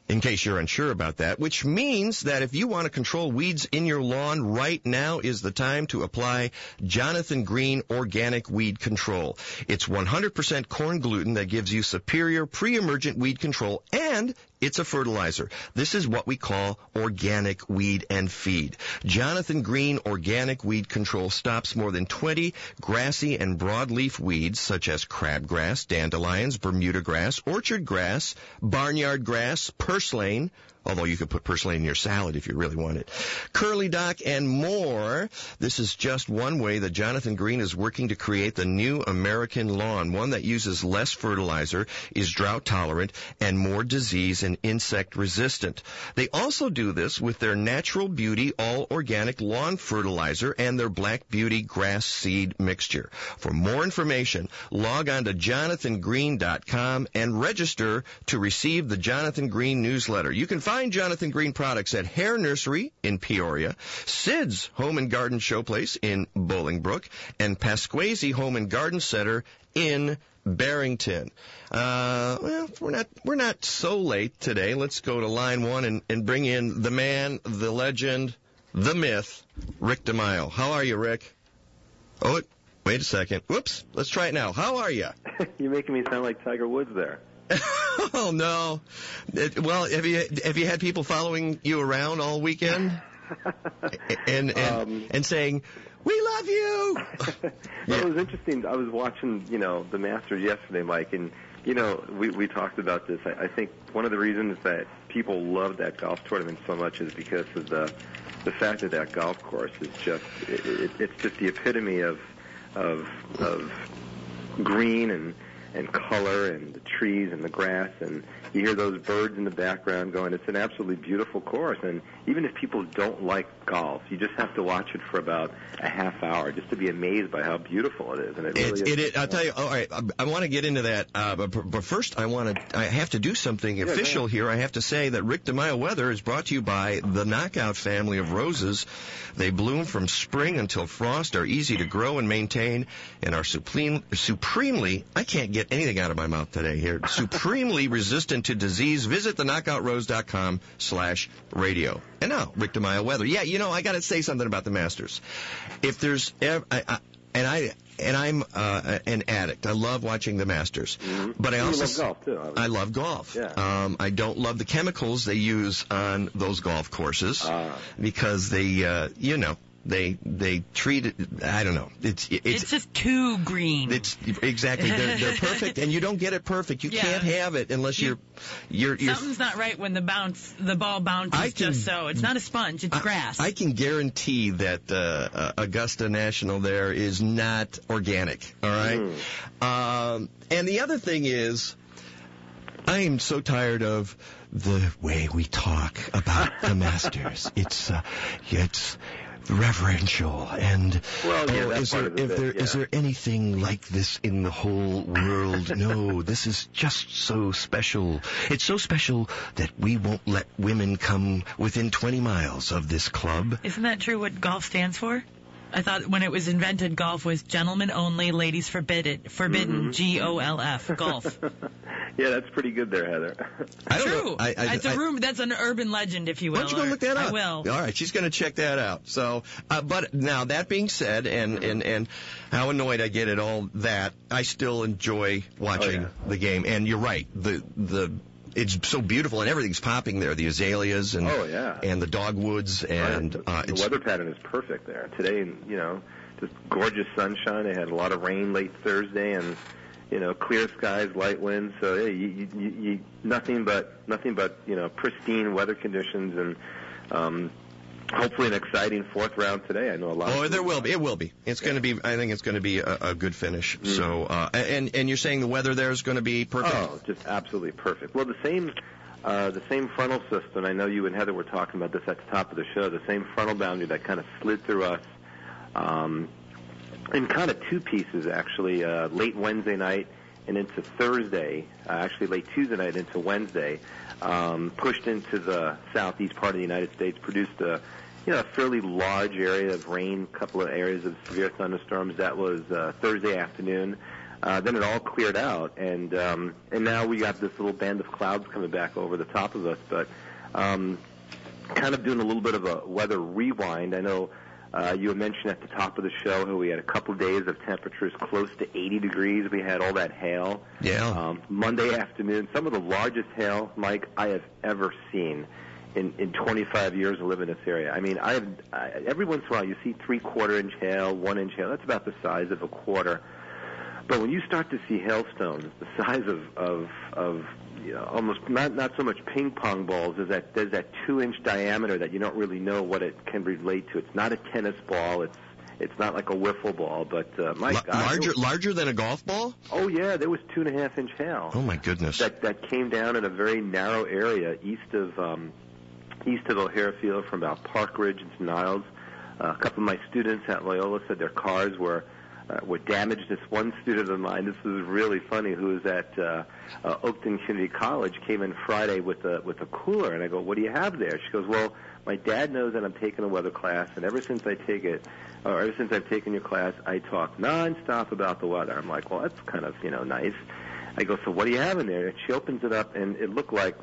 in case you're unsure about that, which means that if you want to control weeds in your lawn right now is the time to apply Jonathan Green Organic Weed Control. It's 100% corn gluten that gives you superior pre-emergent weed control and it's a fertilizer. This is what we call organic weed and feed. Jonathan Green Organic Weed Control stops more than 20 grassy and broadleaf weeds such as crabgrass, dandelions, Bermuda grass, orchard grass, barnyard grass, purslane, although you could put purslane in your salad if you really want it. Curly Dock and more. This is just one way that Jonathan Green is working to create the new American lawn, one that uses less fertilizer, is drought tolerant, and more disease and insect resistant. They also do this with their Natural Beauty All Organic Lawn Fertilizer and their Black Beauty Grass Seed Mixture. For more information, log on to jonathangreen.com and register to receive the Jonathan Green newsletter. You can find Jonathan Green products at Hair Nursery in Peoria, Sid's Home and Garden Showplace in Bolingbrook, and Pasquesi Home and Garden Center in Barrington. Uh, well, we're not we're not so late today. Let's go to line one and, and bring in the man, the legend, the myth, Rick DiMaio. How are you, Rick? Oh, wait a second. Whoops. Let's try it now. How are you? You're making me sound like Tiger Woods there. oh no. It, well, have you have you had people following you around all weekend and and Um, and saying we love you? well, it was interesting. I was watching, you know, the Masters yesterday, Mike, and you know, we we talked about this. I, I think one of the reasons that people love that golf tournament so much is because of the the fact that that golf course is just it, it, it's just the epitome of of of green and and color and the trees and the grass and you hear those birds in the background going it's an absolutely beautiful course and even if people don't like golf you just have to watch it for about a half hour just to be amazed by how beautiful it is and it really It, is it, it, I'll tell you. All right, I, I want to get into that, uh, but, but first I want to. I have to do something go official here. I have to say that Rick DiMaio Weather is brought to you by the Knockout family of roses. They bloom from spring until frost, are easy to grow and maintain, and are supreme, supremely. I can't get anything out of my mouth today here. Supremely resistant to disease. Visit the slash radio. And now, Rick DiMaio Weather. Yeah, you know, I got to say something about the Masters. If there's, ev- I, I, and I, and I'm uh, an addict. I love watching the Masters, but I You also love golf, too, obviously. I love golf. Yeah. Um, I don't love the chemicals they use on those golf courses Ah. because they, uh, you know, they they treat it. I don't know. It's it's. It's just too green. it's exactly they're, they're perfect, and you don't get it perfect. You Yeah. can't have it unless you're you're you're Something's not right when the bounce, the ball bounces I can- just so. It's not a sponge. It's grass. I can guarantee that uh, uh, Augusta National there is not organic. All right. Um, and the other thing is, I am so tired of the way we talk about the Masters. It's uh, it's reverential and Well, yeah, oh, that is part there of it, if there is yeah. there anything like this in the whole world? no, this is just so special. It's so special that we won't let women come within 20 miles of this club. Isn't that true what golf stands for? I thought when it was invented, golf was gentlemen only, ladies forbidden. Forbidden. Mm-hmm. G O L F. Golf. yeah that's pretty good there heather I don't True. know. I, I, it's a I- room. That's an urban legend, if you will. Why don't you go or- look that up? I will. All right, she's going to check that out. So, uh, but now that being said, and and and how annoyed I get at all that, I still enjoy watching Oh, yeah. the game. And you're right, the the it's so beautiful and everything's popping there. The azaleas and Oh, yeah. and the dogwoods and Right. uh, the weather pattern is perfect there today you know just gorgeous sunshine they had a lot of rain late thursday and you know clear skies light winds so yeah you, you, you, you nothing but nothing but you know pristine weather conditions and um hopefully an exciting fourth round today i know a lot Oh, there will be. It will be. It's going to be. I think it's going to be a, a good finish. So, uh, and and you're saying the weather there is going to be perfect. Oh, just absolutely perfect. Well, the same, uh, the same frontal system. I know you and Heather were talking about this at the top of the show. The same frontal boundary that kind of slid through us, um, in kind of two pieces actually. Uh, late Wednesday night and into Thursday. Uh, actually, late Tuesday night into Wednesday. Um, pushed into the southeast part of the United States. Produced a you know, a fairly large area of rain, a couple of areas of severe thunderstorms. That was uh, Thursday afternoon. Uh, then it all cleared out, and um, and now we got this little band of clouds coming back over the top of us. But um, kind of doing a little bit of a weather rewind. I know uh, you mentioned at the top of the show how we had a couple of days of temperatures close to 80 degrees. We had all that hail. Yeah. Um, Monday afternoon, some of the largest hail, Mike, I have ever seen in, in 25 years of living in this area. I mean, I have I, every once in a while you see three quarter inch hail, one inch hail. That's about the size of a quarter. But when you start to see hailstones the size of of of you know, almost not not so much ping pong balls as that there's that two inch diameter that you don't really know what it can relate to. It's not a tennis ball. It's it's not like a wiffle ball, but uh, my La- God, larger larger than a golf ball? Oh yeah, there was two and a half inch hail. Oh my goodness. That that came down in a very narrow area east of um, east of O'Hare Field from about Park Ridge and Niles. Uh, a couple of my students at Loyola said their cars were uh, were damaged. This one student of mine, this was really funny, who was at uh, uh, Oakton Community College, came in Friday with a with a cooler, and I go, "What do you have there?" She goes, "Well, my dad knows that I'm taking a weather class, and ever since I take it, or ever since I've taken your class, I talk nonstop about the weather." I'm like, "Well, that's kind of you know nice." I go, "So what do you have in there?" And she opens it up, and it looked like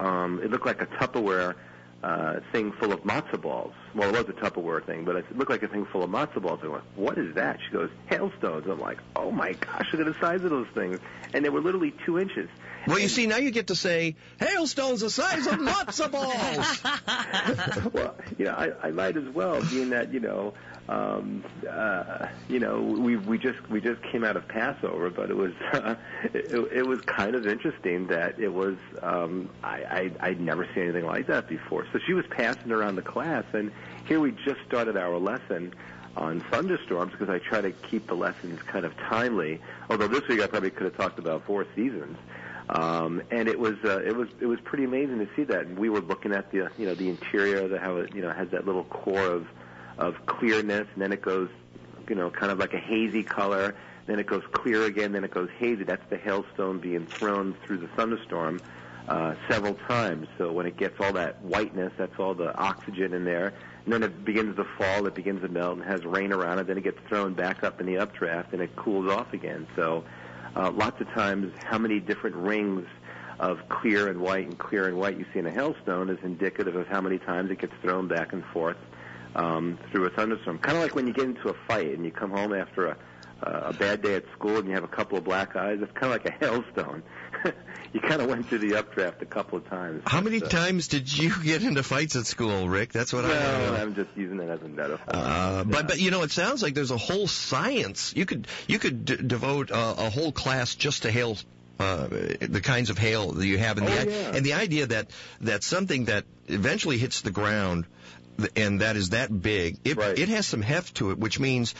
um, it looked like a Tupperware uh, thing full of matzo balls. Well, it was a Tupperware thing, but it looked like a thing full of matzo balls. I'm like, what is that? She goes, hailstones. I'm like, oh my gosh, look at the size of those things. And they were literally two inches. Well, you see, now you get to say hailstones the size of matzo balls. well, you know, I, I might as well, being that you know, um, uh, you know, we we just we just came out of Passover, but it was uh, it, it was kind of interesting that it was um, I, I I'd never seen anything like that before. So she was passing around the class, and here we just started our lesson on thunderstorms because I try to keep the lessons kind of timely. Although this week I probably could have talked about four seasons. Um, and it was uh, it was it was pretty amazing to see that. And we were looking at the you know the interior, the how it you know has that little core of of clearness, and then it goes you know kind of like a hazy color. Then it goes clear again. Then it goes hazy. That's the hailstone being thrown through the thunderstorm uh, several times. So when it gets all that whiteness, that's all the oxygen in there. And then it begins to fall. It begins to melt and has rain around it. Then it gets thrown back up in the updraft, and it cools off again. So uh, lots of times how many different rings of clear and white and clear and white you see in a hailstone is indicative of how many times it gets thrown back and forth um, through a thunderstorm. Kind of like when you get into a fight and you come home after a, a bad day at school and you have a couple of black eyes. It's kind of like a hailstone. you kind of went through the updraft a couple of times. How many uh, times did you get into fights at school, Rick? That's what I Well, know. I'm just using it as a metaphor. Uh, but but you know, it sounds like there's a whole science. You could you could d- devote uh, a whole class just to hail. Uh, the kinds of hail that you have, and the Oh, yeah. and the idea that that something that eventually hits the ground, and that is that big, it it has some heft to it, which means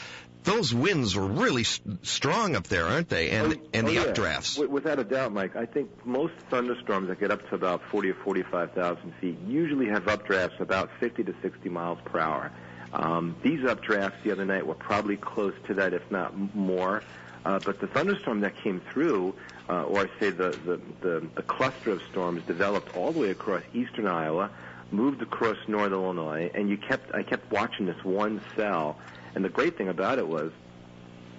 those winds are really strong up there, aren't they? And and Oh, the yeah. updrafts. Without a doubt, Mike. I think most thunderstorms that get up to about 40 or 45,000 feet usually have updrafts about 50 to 60 miles per hour. Um, these updrafts the other night were probably close to that, if not more. Uh, but the thunderstorm that came through, uh, or I say the, the, the, the cluster of storms developed all the way across eastern Iowa, moved across northern Illinois, and you kept I kept watching this one cell. And the great thing about it was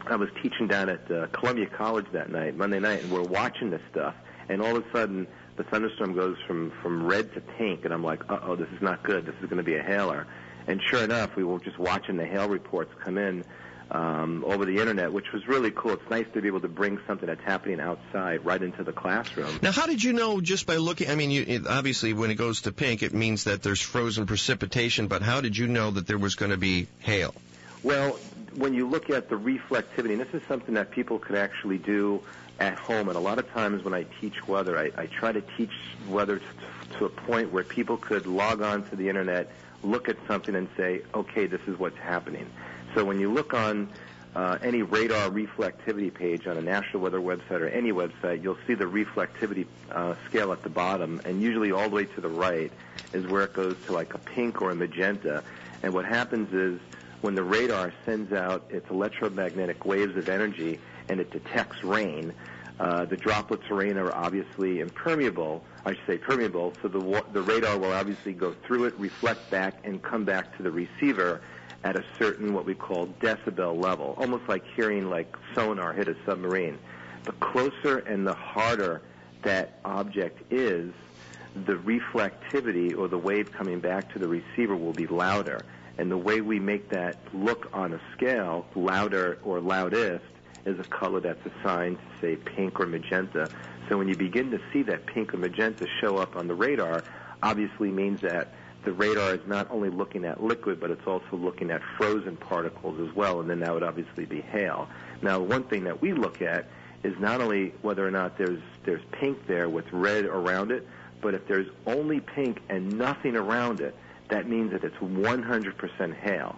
I was teaching down at uh, Columbia College that night, Monday night, and we're watching this stuff. And all of a sudden, the thunderstorm goes from from red to pink, and I'm like, uh oh, this is not good. This is going to be a hailer. And sure enough, we were just watching the hail reports come in um, over the internet, which was really cool. It's nice to be able to bring something that's happening outside right into the classroom. Now, how did you know just by looking? I mean, you, it, obviously, when it goes to pink, it means that there's frozen precipitation. But how did you know that there was going to be hail? Well, when you look at the reflectivity, and this is something that people could actually do at home, and a lot of times when I teach weather, I, I try to teach weather to, to a point where people could log on to the internet, look at something, and say, okay, this is what's happening. So when you look on uh, any radar reflectivity page on a National Weather website or any website, you'll see the reflectivity uh, scale at the bottom, and usually all the way to the right is where it goes to like a pink or a magenta. And what happens is when the radar sends out its electromagnetic waves of energy and it detects rain, uh, the droplets of rain are obviously impermeable. I should say permeable, so the the radar will obviously go through it, reflect back, and come back to the receiver. At a certain what we call decibel level, almost like hearing like sonar hit a submarine. The closer and the harder that object is, the reflectivity or the wave coming back to the receiver will be louder. And the way we make that look on a scale, louder or loudest, is a color that's assigned to say pink or magenta. So when you begin to see that pink or magenta show up on the radar, obviously means that the radar is not only looking at liquid, but it's also looking at frozen particles as well, and then that would obviously be hail. Now, one thing that we look at is not only whether or not there's there's pink there with red around it, but if there's only pink and nothing around it, that means that it's 100% hail.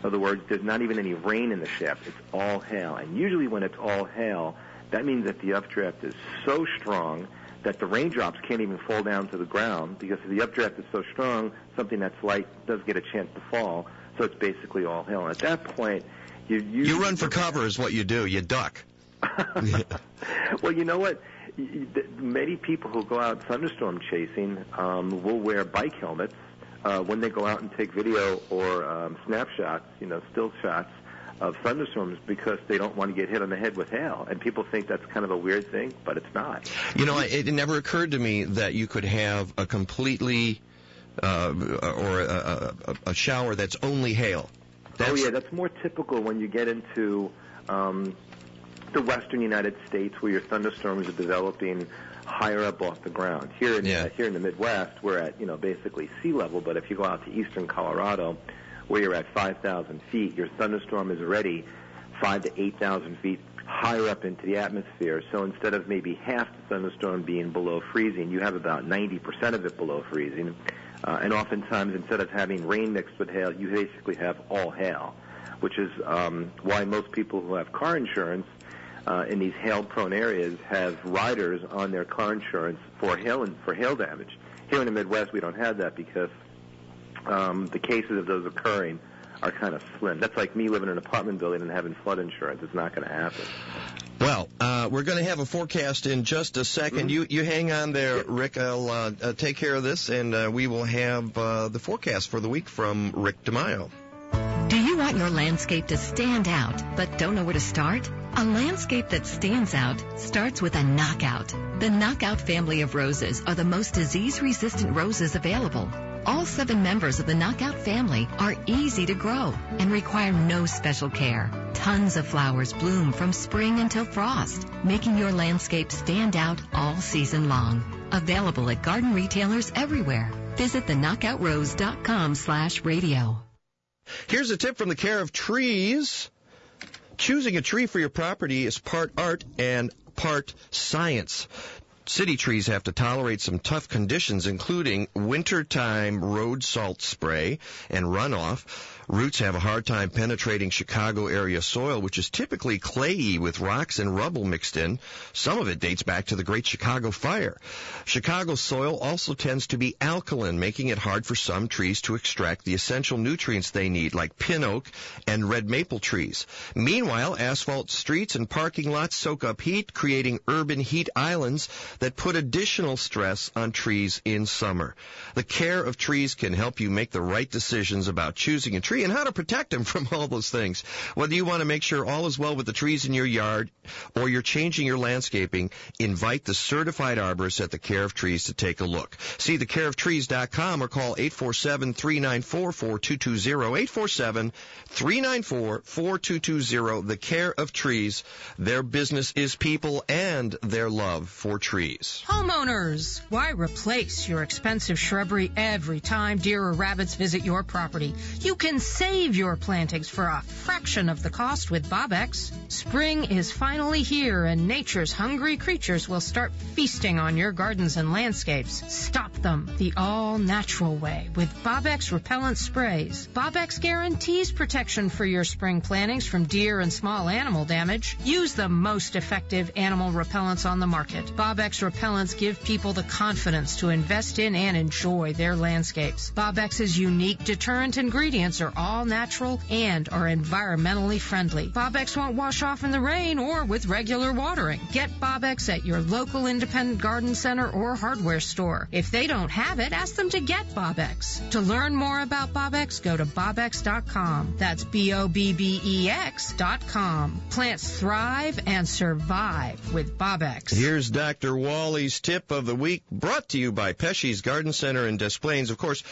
In other words, there's not even any rain in the shaft. It's all hail. And usually when it's all hail, that means that the updraft is so strong that the raindrops can't even fall down to the ground because the updraft is so strong, something that's light does get a chance to fall. So it's basically all hail. And at that point, you You run for cover is what you do. You duck. well, you know what? Many people who go out thunderstorm chasing um, will wear bike helmets uh, when they go out and take video or um, snapshots, you know, still shots of thunderstorms because they don't want to get hit on the head with hail. And people think that's kind of a weird thing, but it's not. You know, it, never occurred to me that you could have a completely uh, or a, a, a shower that's only hail. That's, oh yeah, that's more typical when you get into um, the western United States where your thunderstorms are developing higher up off the ground. Here in Yeah. uh, here in the Midwest, we're at you know basically sea level. But if you go out to eastern Colorado, where you're at 5,000 feet, your thunderstorm is already five to 8,000 feet higher up into the atmosphere. So instead of maybe half the thunderstorm being below freezing, you have about 90% of it below freezing. Uh, and oftentimes, instead of having rain mixed with hail, you basically have all hail, which is um, why most people who have car insurance uh, in these hail-prone areas have riders on their car insurance for hail and for hail damage. Here in the Midwest, we don't have that because um, the cases of those occurring are kind of slim. That's like me living in an apartment building and having flood insurance. It's not going to happen. Well, uh, we're going to have a forecast in just a 2nd Mm-hmm. You you hang on there, Rick. I'll uh, uh, take care of this, and uh, we will have uh, the forecast for the week from Rick DiMaio. Do you want your landscape to stand out, but don't know where to start? A landscape that stands out starts with a knockout. The knockout family of roses are the most disease-resistant roses available. All seven members of the knockout family are easy to grow and require no special care. Tons of flowers bloom from spring until frost, making your landscape stand out all season long. Available at garden retailers everywhere. Visit theknockoutrose.com slash radio. Here's a tip from the care of trees. Choosing a tree for your property is part art and part science. City trees have to tolerate some tough conditions, including wintertime road salt spray and runoff. Roots have a hard time penetrating Chicago area soil, which is typically clayey with rocks and rubble mixed in. Some of it dates back to the Great Chicago Fire. Chicago soil also tends to be alkaline, making it hard for some trees to extract the essential nutrients they need, like pin oak and red maple trees. Meanwhile, asphalt streets and parking lots soak up heat, creating urban heat islands that put additional stress on trees in summer. The care of trees can help you make the right decisions about choosing a tree and how to protect them from all those things. Whether you want to make sure all is well with the trees in your yard or you're changing your landscaping, invite the certified arborist at the Care of Trees to take a look. See thecareoftrees.com or call 847-394-4220, 847-394-4220. The Care of Trees. Their business is people and their love for trees. Homeowners, why replace your expensive shrubbery every time deer or rabbits visit your property? You can save your plantings for a fraction of the cost with Bobbex. Spring is finally here and nature's hungry creatures will start feasting on your gardens and landscapes. Stop them the all natural way with Bobbex repellent sprays. Bobbex guarantees protection for your spring plantings from deer and small animal damage. Use the most effective animal repellents on the market. Bobbex Bobbex repellents give people the confidence to invest in and enjoy their landscapes. Bobbex's unique deterrent ingredients are all natural and are environmentally friendly. Bobbex won't wash off in the rain or with regular watering. Get Bobbex at your local independent garden center or hardware store. If they don't have it, ask them to get Bobbex. To learn more about Bobbex, go to bobbex.com. That's B-O-B-B-E-X dot com. Plants thrive and survive with Bobbex. Here's Dr. Wally's tip of the week, brought to you by Pesche's Garden Center in Des Plaines. Of course,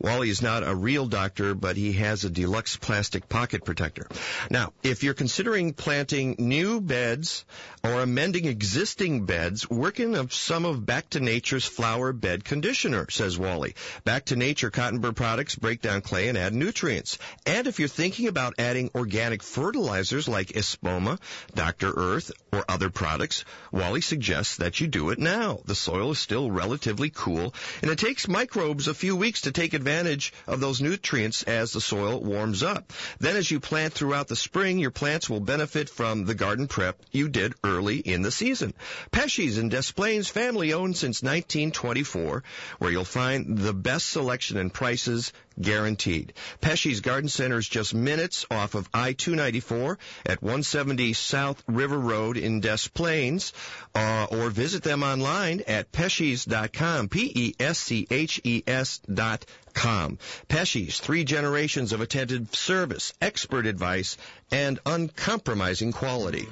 Wally is not a real doctor, but he has a deluxe plastic pocket protector. Now, if you're considering planting new beds or amending existing beds, work in of some of Back to Nature's flower bed conditioner, says Wally. Back to Nature Cottonburr products break down clay and add nutrients. And if you're thinking about adding organic fertilizers like Espoma, Dr. Earth, or other products, Wally suggests that you do it now. The soil is still relatively cool, and it takes microbes a few weeks to take advantage of those nutrients as the soil warms up. Then as you plant throughout the spring, your plants will benefit from the garden prep you did early in the season. Pesche's in Des Plaines, family owned since 1924, where you'll find the best selection and prices guaranteed. Pesche's Garden Center is just minutes off of I-294 at 170 South River Road in Des Plaines, uh, or visit them online at pesches.com, P-E-S-C-H-E-S dot com. Pesche's, three generations of attentive service, expert advice, and uncompromising quality.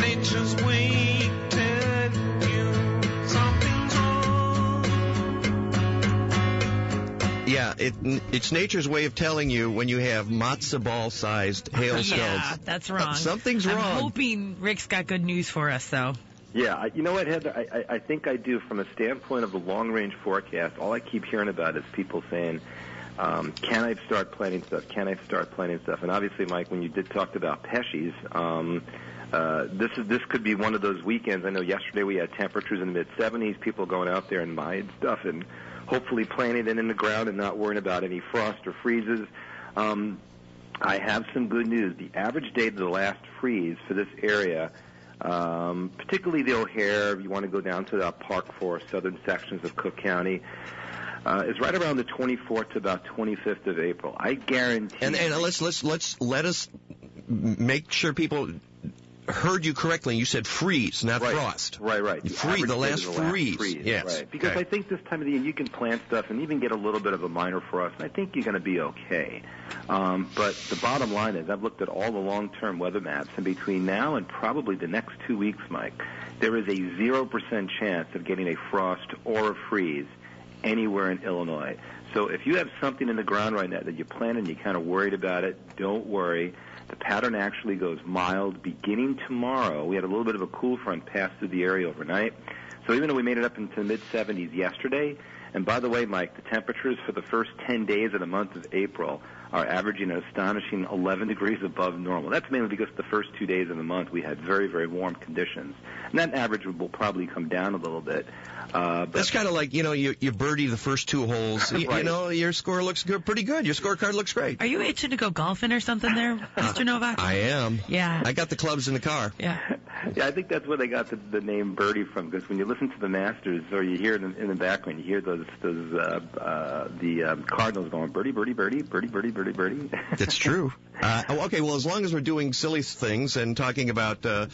Nature's way Yeah, it, it's nature's way of telling you when you have matzo ball sized hailstones. Yeah, that's wrong. Something's wrong. I'm hoping Rick's got good news for us, though. Yeah, I- you know what, Heather? I, I, I think I do. From a standpoint of the long range forecast, all I keep hearing about is people saying, um, "Can I start planting stuff? Can I start planting stuff?" And obviously, Mike, when you did talk about Pesche's, um, uh, this is this could be one of those weekends. I know yesterday we had temperatures in the mid 70s. People going out there and buying stuff and hopefully planting it in the ground and not worrying about any frost or freezes. Um, I have some good news. The average date of the last freeze for this area, um, particularly the O'Hare, if you want to go down to the Park Forest, southern sections of Cook County, uh, is right around the 24th to about 25th of April. I guarantee. And, and let's let's let's let us make sure people heard you correctly. You said freeze, not Right. frost. Right, right. The Free, the last the freeze. freeze. Yes. Right. Because Okay. I think this time of the year you can plant stuff and even get a little bit of a minor frost, and I think you're going to be okay. Um, but the bottom line is, I've looked at all the long-term weather maps, and between now and probably the next two weeks, Mike, there is a zero percent chance of getting a frost or a freeze anywhere in Illinois. So if you have something in the ground right now that you planted and you're kind of worried about it, don't worry. The pattern actually goes mild beginning tomorrow. We had a little bit of a cool front pass through the area overnight. So even though we made it up into the mid 70s yesterday, and by the way, Mike, the temperatures for the first 10 days of the month of April are averaging an astonishing 11 degrees above normal. That's mainly because the first two days of the month we had very, very warm conditions. And that average will probably come down a little bit. Uh, but That's kind of like you know you you birdie the first two holes. You, you know your score looks good, pretty good. Your scorecard looks great. Are you itching to go golfing or something there, Mr. Nowak? I am. Yeah. I got the clubs in the car. Yeah. Yeah, I think that's where they got the, the name Birdie from. Because when you listen to the Masters, or you hear it in, in the background, you hear those those uh, uh, the um, Cardinals going Birdie, Birdie, Birdie, Birdie, Birdie, Birdie, Birdie. That's true. Uh, oh, okay, well, as long as we're doing silly things and talking about uh,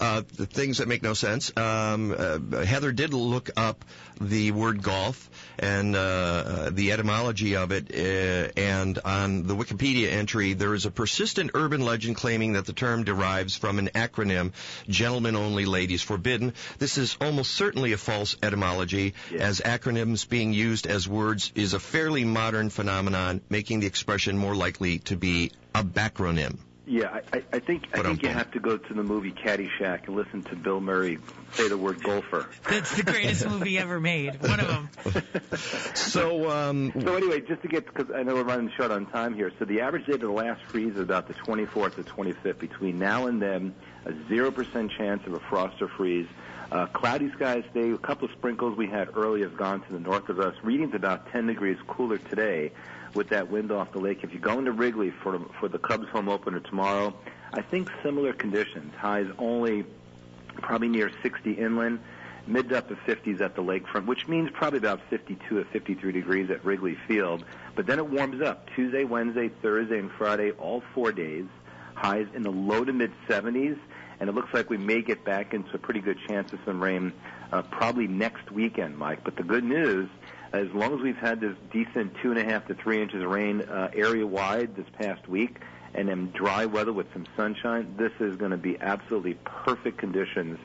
uh, things that make no sense, um, uh, Heather did look up the word golf and uh, the etymology of it, uh, and on the Wikipedia entry, there is a persistent urban legend claiming that the term derives from an acronym, gentlemen only, ladies forbidden. This is almost certainly a false etymology, as acronyms being used as words is a fairly modern phenomenon, making the expression more likely to be a backronym. Yeah, I, I- I think I think you have to go to the movie Caddyshack and listen to Bill Murray say the word golfer. That's the greatest movie ever made. One of them. So, um, so anyway, just to get because I know we're running short on time here. So the average date of the last freeze is about the 24th to 25th. Between now and then, a zero percent chance of a frost or freeze. Uh, cloudy skies today. A couple of sprinkles we had early have gone to the north of us. Readings about 10 degrees cooler today. With that wind off the lake. If you go into Wrigley for for the Cubs home opener tomorrow, I think similar conditions. Highs only probably near 60 inland, mid to upper 50s at the lakefront, which means probably about 52 or 53 degrees at Wrigley Field. But then it warms up Tuesday, Wednesday, Thursday, and Friday, all four days. Highs in the low to mid 70s, and it looks like we may get back into a pretty good chance of some rain uh, probably next weekend, Mike. But the good news, as long as we've had this decent two and a half to three inches of rain uh, area wide this past week, and then dry weather with some sunshine, this is going to be absolutely perfect conditions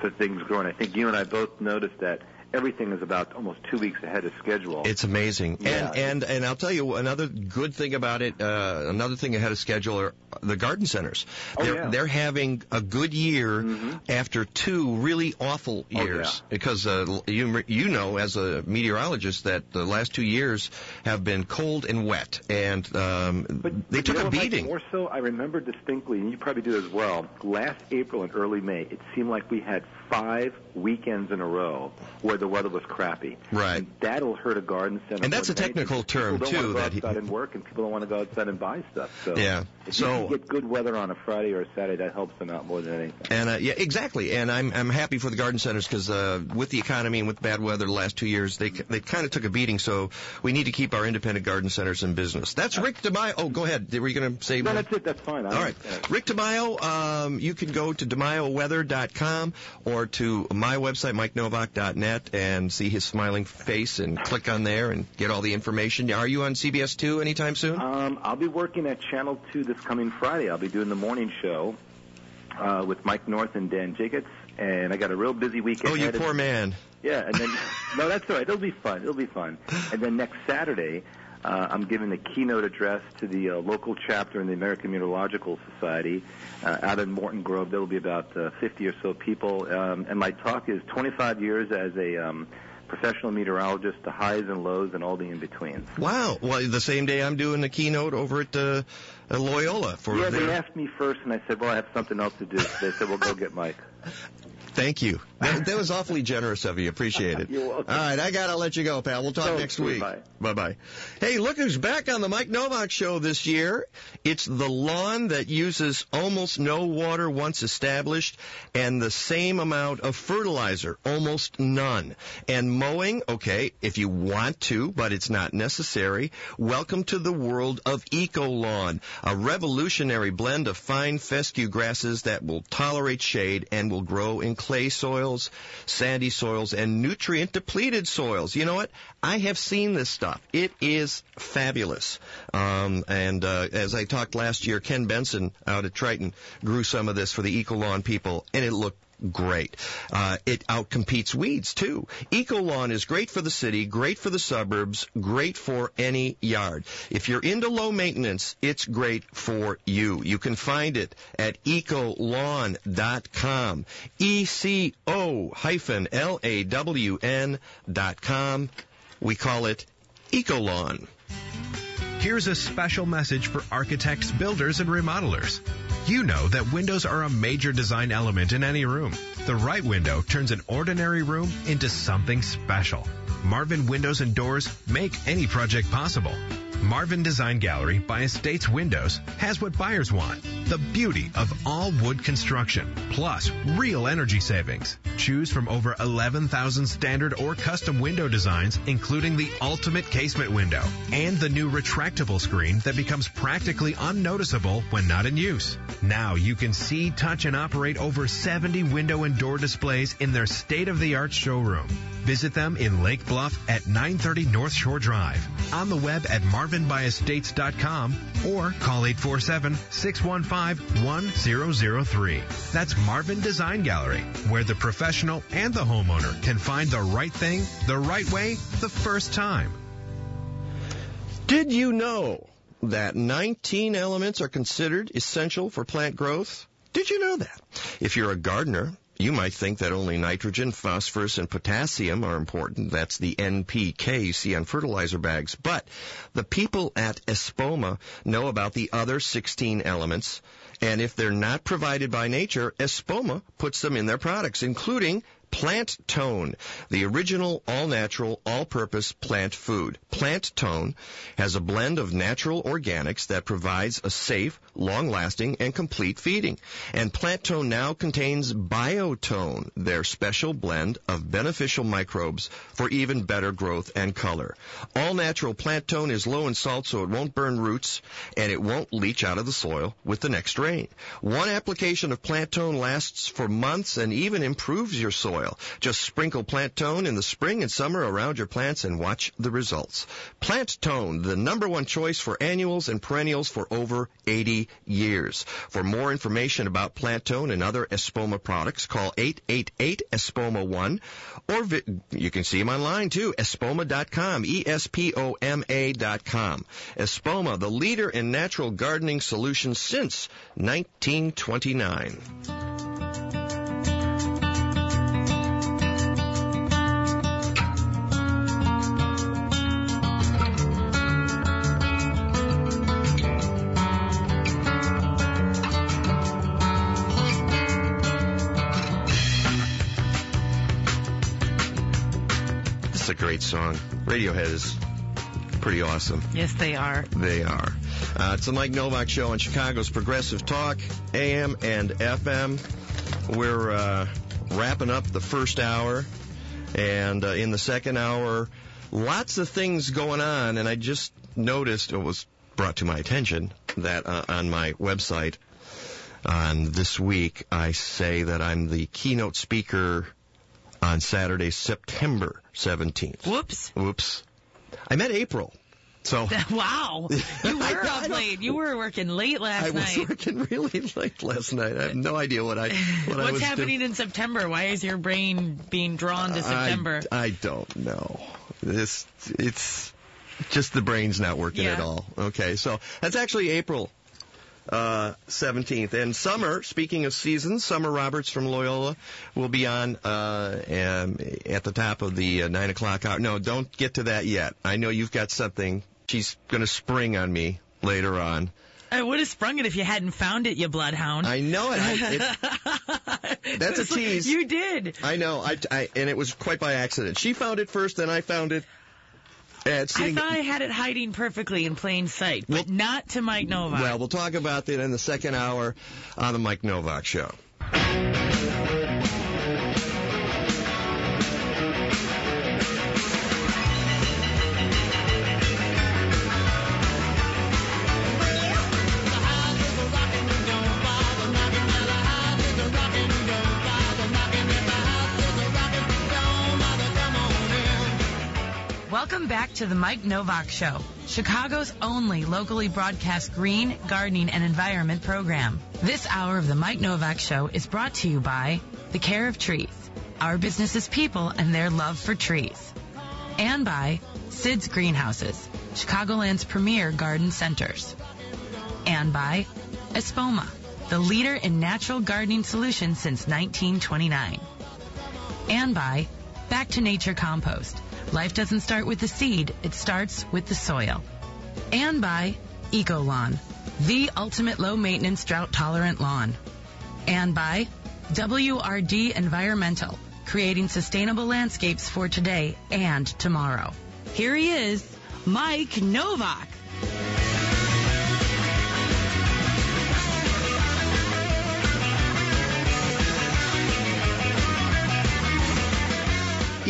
for things growing. I think you and I both noticed that everything is about almost two weeks ahead of schedule. It's amazing. Yeah. And and and I'll tell you another good thing about it. Uh, another thing ahead of schedule are the garden centers. Oh, they're, yeah. Mm-hmm. they're having a good year after two really awful Oh, years. Because uh, you you know as a meteorologist that the last two years have been cold and wet, and um, they You took know a beating. More so, I remember distinctly, and you probably do as well. Last April and early May, it seemed like we had five weekends in a row where the weather was crappy. Right. And that'll hurt a garden center. And that's a technical term, people don't too, Want to that he- go outside and work, and people don't want to go outside and buy stuff. So Yeah. if So- you can get good weather on a Friday or a Saturday, that helps them out more than anything. And uh, yeah, exactly. And I'm I'm happy for the garden centers because uh, with the economy and with bad weather the last two years, they they kind of took a beating. So we need to keep our independent garden centers in business. That's Rick DiMaio. Oh, go ahead. Were you going to say? No, more? that's it. That's fine. I All right, understand. Rick DiMaio. Um, you can go to DiMaioWeather.com or to my website, MikeNowak.net, and see his smiling face and click on there and get all the information. Are you on CBS two anytime soon? Um, I'll be working at Channel 2 this coming Friday. I'll be doing the morning show uh, with Mike North and Dan Jiggetts, and I got a real busy weekend. oh, you poor man. Yeah, and then no, that's all right. It'll be fun. It'll be fun. And then next Saturday, uh, I'm giving the keynote address to the uh, local chapter in the American Meteorological Society uh, out in Morton Grove. There will be about uh, 50 or so people, um, and my talk is 25 years as a um, professional meteorologist, the highs and lows and all the in betweens. Wow. Well, the same day I'm doing the keynote over at uh, Loyola for Yeah, their- they asked me first, and I said, "Well, I have something else to do." They said, "Well, go get Mike." Thank you. That, that was awfully generous of you. Appreciate it. You're welcome. All right, I gotta let you go, pal. We'll talk So next week. Bye. Bye. Hey, look who's back on the Mike Nowak show this year. It's the lawn that uses almost no water once established and the same amount of fertilizer, almost none. And mowing, okay, if you want to, but it's not necessary. Welcome to the world of Eco Lawn, a revolutionary blend of fine fescue grasses that will tolerate shade and will grow in clay soils, sandy soils, and nutrient depleted soils. You know what? I have seen this stuff. It is fabulous. Um, and uh, as I talked last year, Ken Benson out at Triton grew some of this for the Eco Lawn people, and it looked great. Uh, it outcompetes weeds too. Ecolawn is great for the city, great for the suburbs, great for any yard. If you're into low maintenance, it's great for you. You can find it at ecolawn.com. E C O hyphen L A W N dot com. We call it Ecolawn. Here's a special message for architects, builders, and remodelers. You know that windows are a major design element in any room. The right window turns an ordinary room into something special. Marvin Windows and Doors make any project possible. Marvin Design Gallery by Estates Windows has what buyers want. The beauty of all wood construction, plus real energy savings. Choose from over 11,000 standard or custom window designs, including the ultimate casement window and the new retractable screen that becomes practically unnoticeable when not in use. Now you can see, touch, and operate over 70 window and door displays in their state-of-the-art showroom. Visit them in Lake Bluff at 930 North Shore Drive, on the web at marvinbyestates.com, or call 847-615-1003. That's Marvin Design Gallery, where the professional and the homeowner can find the right thing, the right way, the first time. Did you know that 19 elements are considered essential for plant growth? Did you know that? If you're a gardener, you might think that only nitrogen, phosphorus, and potassium are important. That's the NPK you see on fertilizer bags. But the people at Espoma know about the other 16 elements, and if they're not provided by nature, Espoma puts them in their products, including Plant Tone, the original all-natural, all-purpose plant food. Plant Tone has a blend of natural organics that provides a safe, long-lasting, and complete feeding. And Plant Tone now contains Biotone, their special blend of beneficial microbes for even better growth and color. All-natural Plant Tone is low in salt so it won't burn roots and it won't leach out of the soil with the next rain. One application of Plant Tone lasts for months and even improves your soil. Just sprinkle Plant Tone in the spring and summer around your plants and watch the results. Plant Tone, the number one choice for annuals and perennials for over 80 years. For more information about Plant Tone and other Espoma products, call 888-ESPOMA1 or vi- you can see them online too, espoma.com, E E-S-P-O-M-A dot com. Espoma, the leader in natural gardening solutions since 1929. A great song. Radiohead is pretty awesome. Yes, they are. They are. Uh, it's the Mike Nowak Show on Chicago's Progressive Talk, AM and FM. We're uh, wrapping up the first hour, and uh, in the second hour, lots of things going on. And I just noticed, it was brought to my attention, that uh, on my website on this week, I say that I'm the keynote speaker on Saturday, September 17th. Whoops. Whoops. I met April. So wow, you were up late. You were working late last night. I was working really late last night. I have no idea what I what I What's was happening in September? Why is your brain being drawn to. September? I, I don't know. This it's just the brain's not working Yeah. at all. Okay, so that's actually April uh, 17th. And Summer, speaking of seasons, Summer Roberts from Loyola will be on uh, um, at the top of the uh, 9 o'clock hour. No, don't get to that yet. I know you've got something. She's going to spring on me later on. I would have sprung it if you hadn't found it, you bloodhound. I know it. I, it that's a tease. You did. I know. I, I and it was quite by accident. She found it first, then I found it. I thought I had it hiding perfectly in plain sight, but not to Mike Nowak. well, we'll talk about that in the second hour on the Mike Nowak Show. To the Mike Nowak Show, Chicago's only locally broadcast green, gardening, and environment program. This hour of the Mike Nowak Show is brought to you by The Care of Trees, our business's people and their love for trees. And by Sid's Greenhouses, Chicagoland's premier garden centers. And by Espoma, the leader in natural gardening solutions since 1929 and by Back to Nature Compost. Life doesn't start with the seed, it starts with the soil. And by EcoLawn, the ultimate low maintenance drought tolerant lawn. And by WRD Environmental, creating sustainable landscapes for today and tomorrow. Here he is, Mike Nowak.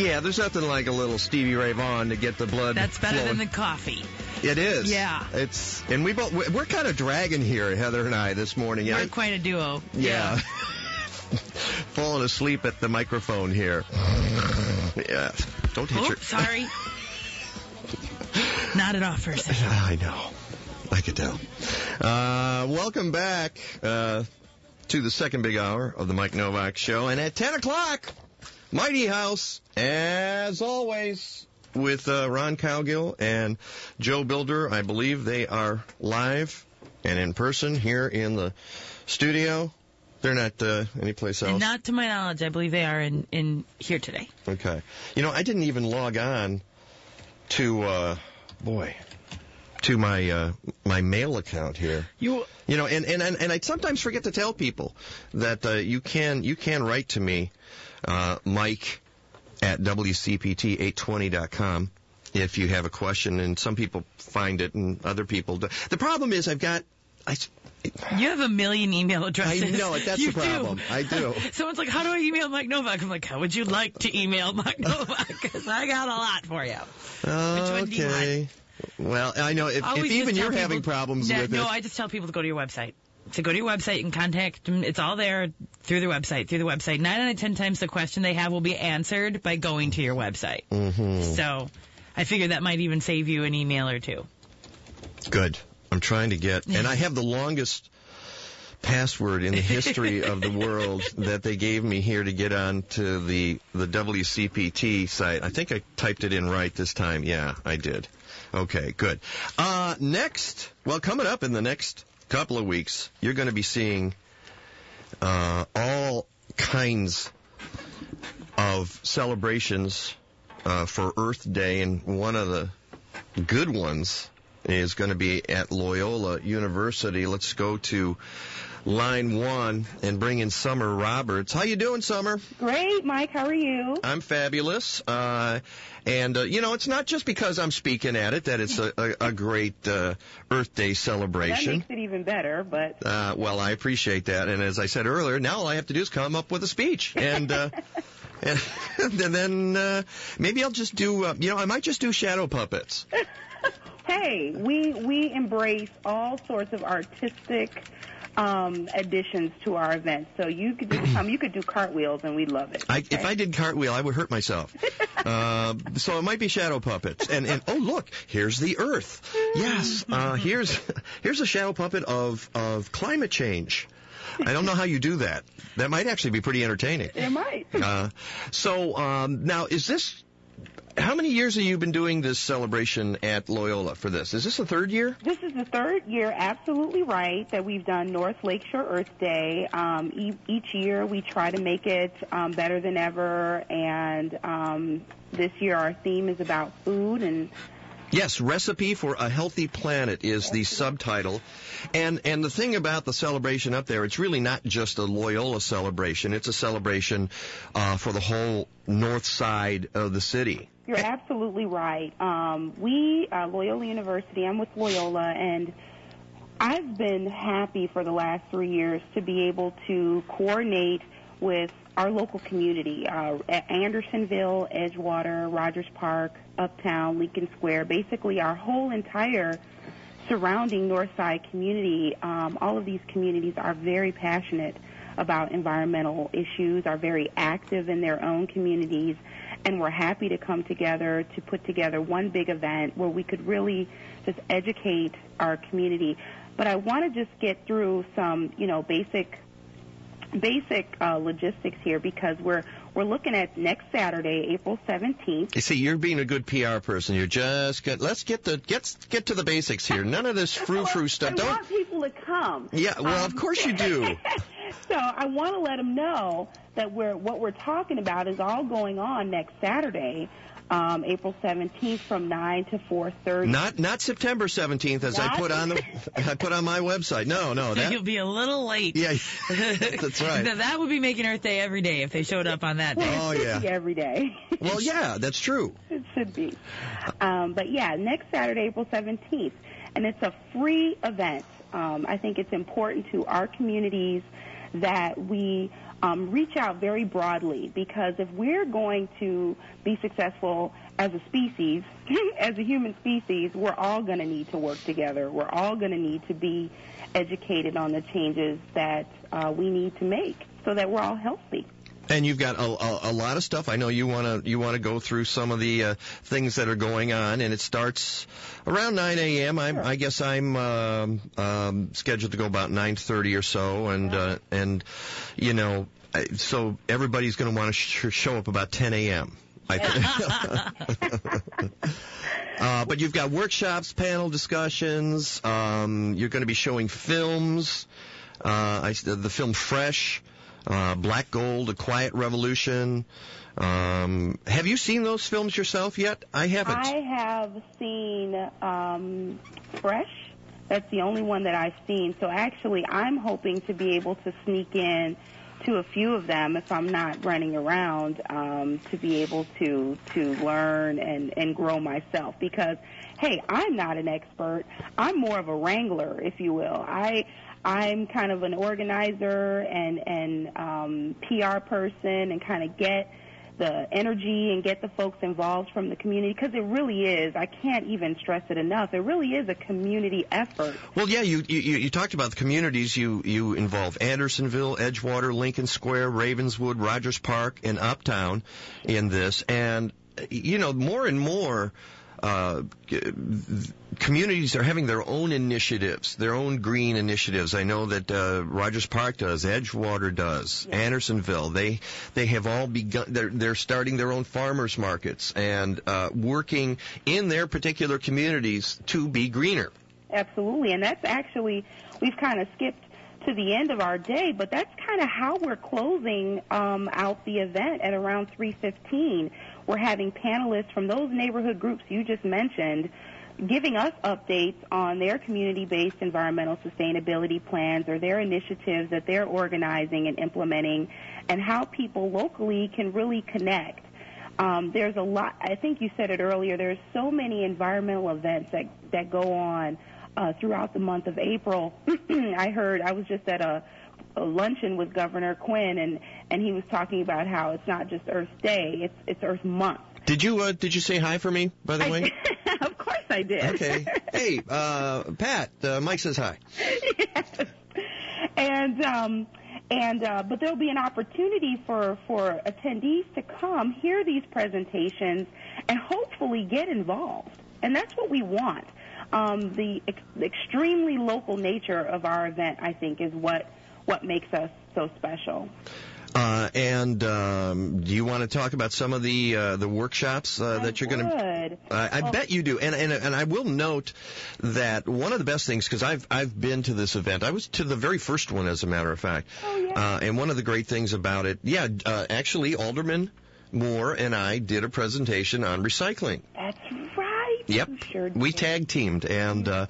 Yeah, there's nothing like a little Stevie Ray Vaughan to get the blood. That's better flowing. than the coffee. It is. Yeah. It's and we both we're kind of dragging here, Heather and I, this morning. We're Yeah. quite a duo. Yeah. Falling asleep at the microphone here. Yeah. Don't hit your. Oops, sorry. Nodded off for a second. I know. I could tell. Uh, welcome back uh, to the second big hour of the Mike Nowak Show. And at 10 o'clock, Mighty House, as always, with uh, Ron Cowgill and Joe Builder. I believe they are live and in person here in the studio. They're not uh, anyplace else. And not to my knowledge, I believe they are in, in here today. Okay. You know, I didn't even log on to, uh, boy, to my uh, my mail account here. You You know, and and and, and I sometimes forget to tell people that uh, you can you can write to me, uh, Mike at wcpt820.com if you have a question. And some people find it, and other people. Do. The problem is I've got I. You have a million email addresses. I know it. That's You the problem. Do. I do. Someone's like, "How do I email Mike Nowak?" I'm like, "How would you like to email Mike Nowak?" Because I got a lot for you. which one do you Okay. Well, I know if, if even you're having problems no, with no, it. I just tell people to go to your website. To go to your website and contact them. It's all there through the website. Through the website. Nine out of ten times the question they have will be answered by going to your website. hmm So, I figure that might even save you an email or two. Good. I'm trying to get, and I have the longest password in the history of the world that they gave me here to get on to the the WCPT site. I think I typed it in right this time. Yeah, I did. Okay, good. Uh, next, well, coming up in the next couple of weeks, you're going to be seeing uh, all kinds of celebrations uh, for Earth Day, and one of the good ones is going to be at Loyola University. Let's go to line one and bring in Summer Roberts. How you doing, Summer? Great, Mike. How are you? I'm fabulous. Uh, and, uh, you know, it's not just because I'm speaking at it that it's a, a, a great uh, Earth Day celebration. That makes it even better, but Uh, well, I appreciate that. And as I said earlier, now all I have to do is come up with a speech. And, uh, and, and then uh, maybe I'll just do, uh, you know, I might just do shadow puppets. hey, we we embrace all sorts of artistic um, additions to our events. So you could just come, you could do cartwheels, and we'd love it. I, if I did cartwheel, I would hurt myself. uh, so it might be shadow puppets. And and oh look, here's the Earth. Yes, uh, here's here's a shadow puppet of of climate change. I don't know how you do that. That might actually be pretty entertaining. It might. Uh, so um, now, is this? How many years have you been doing this celebration at Loyola for this? Is this the third year? This is the third year, absolutely right, that we've done North Lakeshore Earth Day. Um, e- each year we try to make it um, better than ever, and um, this year our theme is about food and Yes, Recipe for a Healthy Planet is the subtitle. And and the thing about the celebration up there, it's really not just a Loyola celebration. It's a celebration uh, for the whole north side of the city. You're absolutely right. Um, we, uh, Loyola University, I'm with Loyola, and I've been happy for the last three years to be able to coordinate with our local community, uh, Andersonville, Edgewater, Rogers Park, Uptown, Lincoln Square, basically our whole entire surrounding North Side community. Um, all of these communities are very passionate about environmental issues, are very active in their own communities, and we're happy to come together to put together one big event where we could really just educate our community. But I want to just get through some, you know, basic basic uh, logistics here because we're we're looking at next Saturday, April 17th. You see, you're being a good PR person. You're just get, let's get the get get to the basics here. None of this frou frou stuff. I Don't. want people to come. Yeah, well, of um, course you do. So I want to let them know that we're what we're talking about is all going on next Saturday, um, April 17th, from 9 to 4:30. Not not September 17th, as I put on the I put on my website. No, no, So that you'll be a little late. yeah, that's right. Now, that would be making Earth Day every day if they showed up on that day. Oh, yeah. every day. Well, yeah, that's true. It should be. Um, but yeah, next Saturday, April 17th. And it's a free event. Um, I think it's important to our communities that we um, reach out very broadly because if we're going to be successful as a species, as a human species, we're all going to need to work together. We're all going to need to be educated on the changes that uh, we need to make so that we're all healthy. And you've got a, a, a lot of stuff. I know you want to you want to go through some of the uh, things that are going on, and it starts around 9 a.m. I'm, I guess I'm um, um, scheduled to go about 9:30 or so, and uh, and you know, so everybody's going to want to sh- show up about 10 a.m. I think. Uh, but you've got workshops, panel discussions. Um, you're going to be showing films. Uh, I, the film Fresh uh, Black Gold, A Quiet Revolution. Um, have you seen those films yourself yet? I haven't. I have seen um, Fresh. That's the only one that I've seen. So actually, I'm hoping to be able to sneak in to a few of them if I'm not running around um, to be able to to learn and and grow myself because hey I'm not an expert I'm more of a wrangler if you will I I'm kind of an organizer and and um, PR person and kind of get the energy and get the folks involved from the community because it really is. I can't even stress it enough. It really is a community effort. Well, yeah, you, you you talked about the communities. You you involve Andersonville, Edgewater, Lincoln Square, Ravenswood, Rogers Park, and Uptown in this, and you know more and more uh, communities are having their own initiatives, their own green initiatives. I know that uh, Rogers Park does, Edgewater does, yeah. Andersonville. They they have all begun. They're they're starting their own farmers markets and uh, working in their particular communities to be greener. Absolutely, and that's actually we've kind of skipped to the end of our day, but that's kind of how we're closing um, out the event at around 3:15. We're having panelists from those neighborhood groups you just mentioned giving us updates on their community-based environmental sustainability plans or their initiatives that they're organizing and implementing and how people locally can really connect. Um, there's a lot, I think you said it earlier, there's so many environmental events that, that go on uh, throughout the month of April. I heard, I was just at a, a luncheon with Governor Quinn and, and he was talking about how it's not just Earth Day, it's, it's Earth Month. Did you uh, did you say hi for me by the I way? of course I did. Okay. Hey, uh, Pat. Uh, Mike says hi. yes. And um, and uh, but there'll be an opportunity for for attendees to come hear these presentations and hopefully get involved. And that's what we want. Um, the ex- extremely local nature of our event, I think, is what what makes us so special. Uh, and um, do you want to talk about some of the uh, the workshops uh, that you're going to? Uh, I well, bet you do. And, and and I will note that one of the best things because I've I've been to this event. I was to the very first one, as a matter of fact. Oh yeah. Uh, and one of the great things about it, yeah, uh, actually, Alderman Moore and I did a presentation on recycling. That's. Yep. Sure we tag teamed, and uh,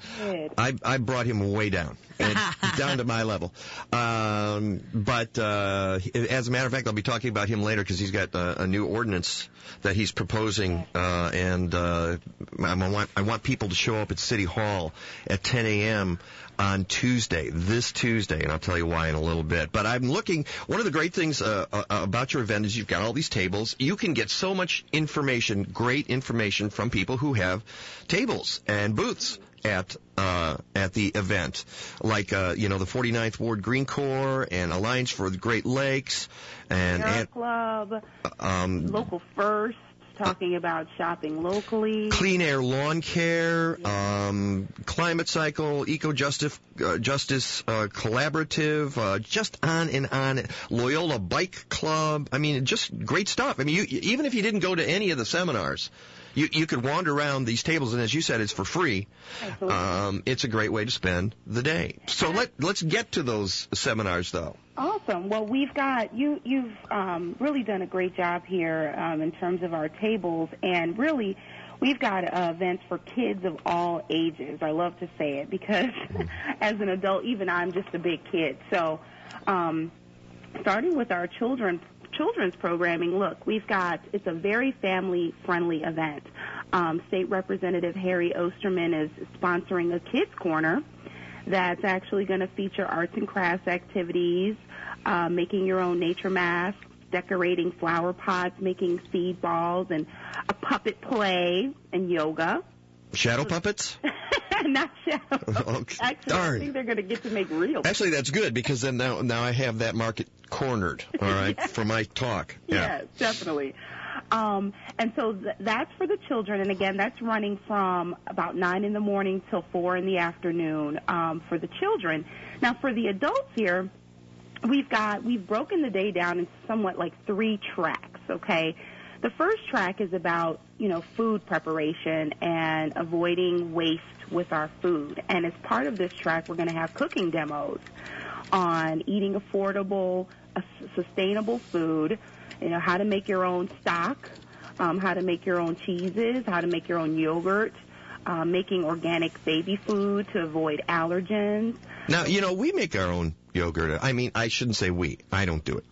I I brought him way down, and down to my level. Um, but uh, as a matter of fact, I'll be talking about him later because he's got uh, a new ordinance that he's proposing, uh, and uh, I want I want people to show up at City Hall at 10 a.m. on Tuesday, this Tuesday, and I'll tell you why in a little bit. But I'm looking. One of the great things uh, uh, about your event is you've got all these tables. You can get so much information, great information from people who have tables and booths at uh, at the event, like uh, you know the 49th Ward Green Corps and Alliance for the Great Lakes and, Sierra Club, um, local first, talking about shopping locally. Clean Air Lawn Care, um, Climate Cycle, Eco Justice, uh, Justice uh, Collaborative, uh, just on and on. Loyola Bike Club. I mean, just great stuff. I mean, you, even if you didn't go to any of the seminars, you you could wander around these tables, and as you said, it's for free. Um, it's a great way to spend the day. So let let's get to those seminars, though. Awesome. Well, we've got you. You've um, really done a great job here um, in terms of our tables, and really, we've got uh, events for kids of all ages. I love to say it because, as an adult, even I'm just a big kid. So, um, starting with our children children's programming, look, we've got it's a very family friendly event. Um, State Representative Harry Osterman is sponsoring a kids corner that's actually going to feature arts and crafts activities, uh, making your own nature masks, decorating flower pots, making seed balls, and a puppet play and yoga. Shadow puppets? Not shadow. Okay. Actually, Darn. I think they're going to get to make real. Actually, that's good because then now now I have that market cornered. All right, for my talk. Yeah. Yes, definitely. Um, and so th- that's for the children, and again, that's running from about nine in the morning till four in the afternoon um, for the children. Now, for the adults here, we've got we've broken the day down into somewhat like three tracks. Okay, the first track is about you know food preparation and avoiding waste with our food, and as part of this track, we're going to have cooking demos on eating affordable, uh, sustainable food. You know how to make your own stock, um, how to make your own cheeses, how to make your own yogurt, uh, making organic baby food to avoid allergens. Now, you know, we make our own yogurt. I mean, I shouldn't say we. I don't do it.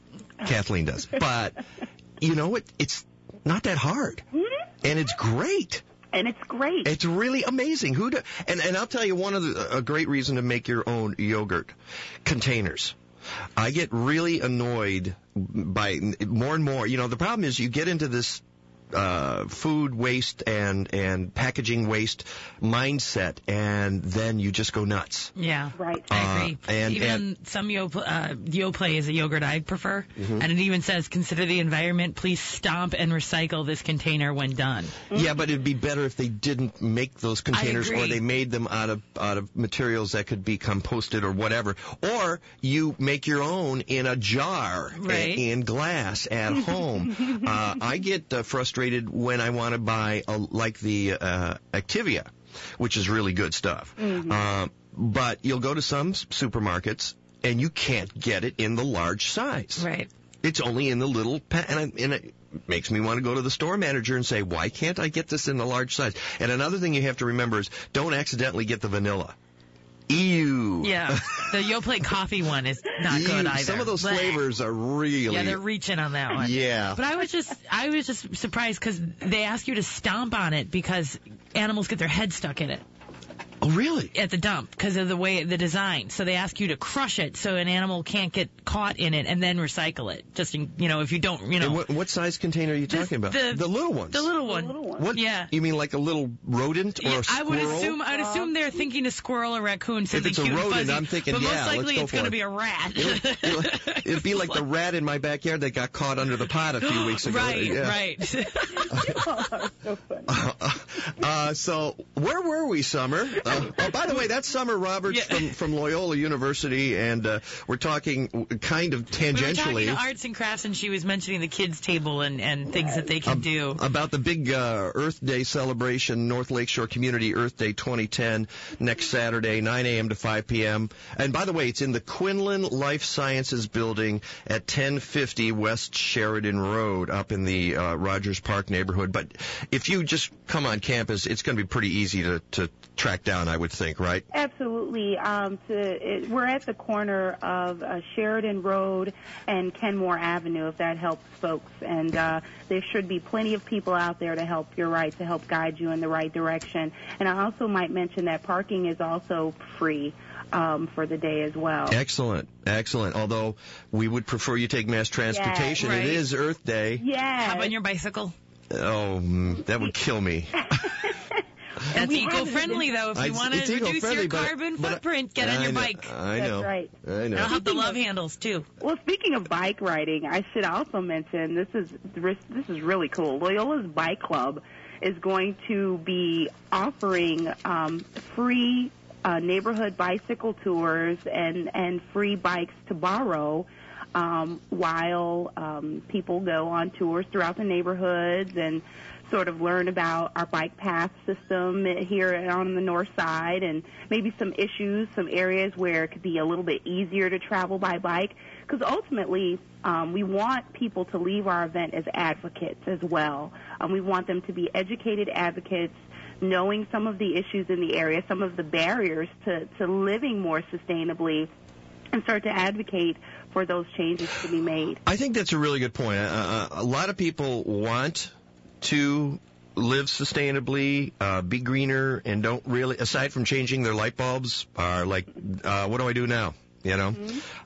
Kathleen does. But, you know, it, it's not that hard. And it's great. And it's great. It's really amazing. Who do, and, and I'll tell you one of the, a great reason to make your own yogurt. Containers. I get really annoyed by more and more. You know, the problem is you get into this uh, food waste and and packaging waste mindset, and then you just go nuts. Yeah, right. I agree. Uh, and- even and- some Yoplait, uh, Yoplait is a yogurt I prefer, Mhm. and it even says consider the environment. Please stomp and recycle this container when done. Yeah, but it'd be better if they didn't make those containers, or they made them out of out of materials that could be composted or whatever. Or you make your own in a jar, a- in glass at home. uh, I get uh, frustrated when I want to buy a, like the uh, Activia, which is really good stuff. Uh, but you'll go to some supermarkets and you can't get it in the large size. Right. It's only in the little pa- and, I, and it makes me want to go to the store manager and say, why can't I get this in the large size? And another thing you have to remember is don't accidentally get the vanilla. Ew. Yeah, the Yoplait coffee one is not good either. Some of those Blech. flavors are really. Yeah, they're reaching on that one. Yeah. But I was just, I was just surprised because they ask you to stomp on it because animals get their head stuck in it. Oh, really? At the dump because of the way the design. So they ask you to crush it so an animal can't get caught in it and then recycle it. Just in, you know, if you don't, you know. What, what size container are you talking about? the- little ones. The little one. What? Yeah. You mean like a little rodent or Yeah, a I would squirrel? assume I'd assume they're thinking a squirrel or raccoon, something it's a cute rodent, fuzzy. I'm thinking, but yeah, most let's likely go it's for going to be a rat. It'd be like the rat in my backyard that got caught under the pot a few weeks ago. right, Yeah. right. Uh, so where were we, Summer? Oh, by the way, that's Summer Roberts from, from Loyola University, and uh, we're talking kind of We were tangentially talking arts and crafts, and she was mentioning the kids' table and, and things that they can do. about the big uh, Earth Day celebration, North Lakeshore Community Earth Day 2010, next Saturday, 9 a.m. to 5 p.m. And by the way, it's in the Quinlan Life Sciences Building at 1050 West Sheridan Road, up in the uh, Rogers Park neighborhood. But if you just come on campus, it's going to be pretty easy to, to track down, I would think, right? Absolutely. Um, to, it, we're at the corner of uh, Sheridan Road and Kenmore Avenue, if that helps folks. And uh, there should be plenty of people out there to help. You're right to help guide you in the right direction. And I also might mention that parking is also free um, for the day as well. Excellent, excellent. Although we would prefer you take mass transportation. right. It is Earth Day. Yeah. How about on your bicycle? Oh, mm, that would kill me. That's eco-friendly, though. If you want to reduce your carbon but- footprint, get on your know, bike. I That's know. right. I know. I'll know. have the love handles too. Well, speaking of bike riding, I should also mention this is this is really cool. Loyola's Bike Club is going to be offering um, free uh, neighborhood bicycle tours and and free bikes to borrow um, while um, people go on tours throughout the neighborhoods and sort of learn about our bike path system here on the north side and maybe some issues, some areas where it could be a little bit easier to travel by bike. Because ultimately, um, we want people to leave our event as advocates as well. Um, we want them to be educated advocates, knowing some of the issues in the area, some of the barriers to, to living more sustainably, and start to advocate for those changes to be made. I think that's a really good point. Uh, uh, a lot of people want to live sustainably, uh, be greener, and don't really, aside from changing their light bulbs, are like, uh, what do I do now? You know,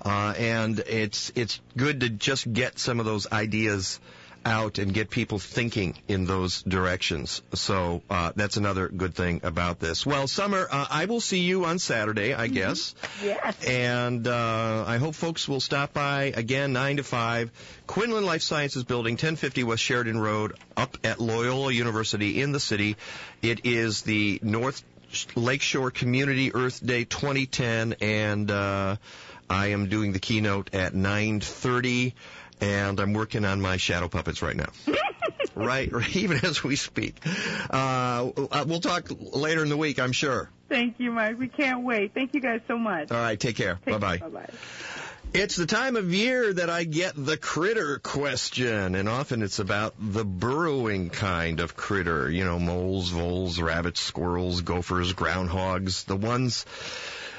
uh, and it's it's good to just get some of those ideas out and get people thinking in those directions. So uh, that's another good thing about this. Well, Summer, uh, I will see you on Saturday, I guess. Yes. And uh, I hope folks will stop by again, 9 to 5, Quinlan Life Sciences Building, 1050 West Sheridan Road, up at Loyola University in the city. It is the North Lakeshore Community Earth Day 2010, and uh, I am doing the keynote at 9:30, and I'm working on my shadow puppets right now. right, even as we speak. Uh, we'll talk later in the week, I'm sure. Thank you, Mike. We can't wait. Thank you guys so much. All right, take care. Bye bye. Bye bye. It's the time of year that I get the critter question, and often it's about the burrowing kind of critter. You know, moles, voles, rabbits, squirrels, gophers, groundhogs, the ones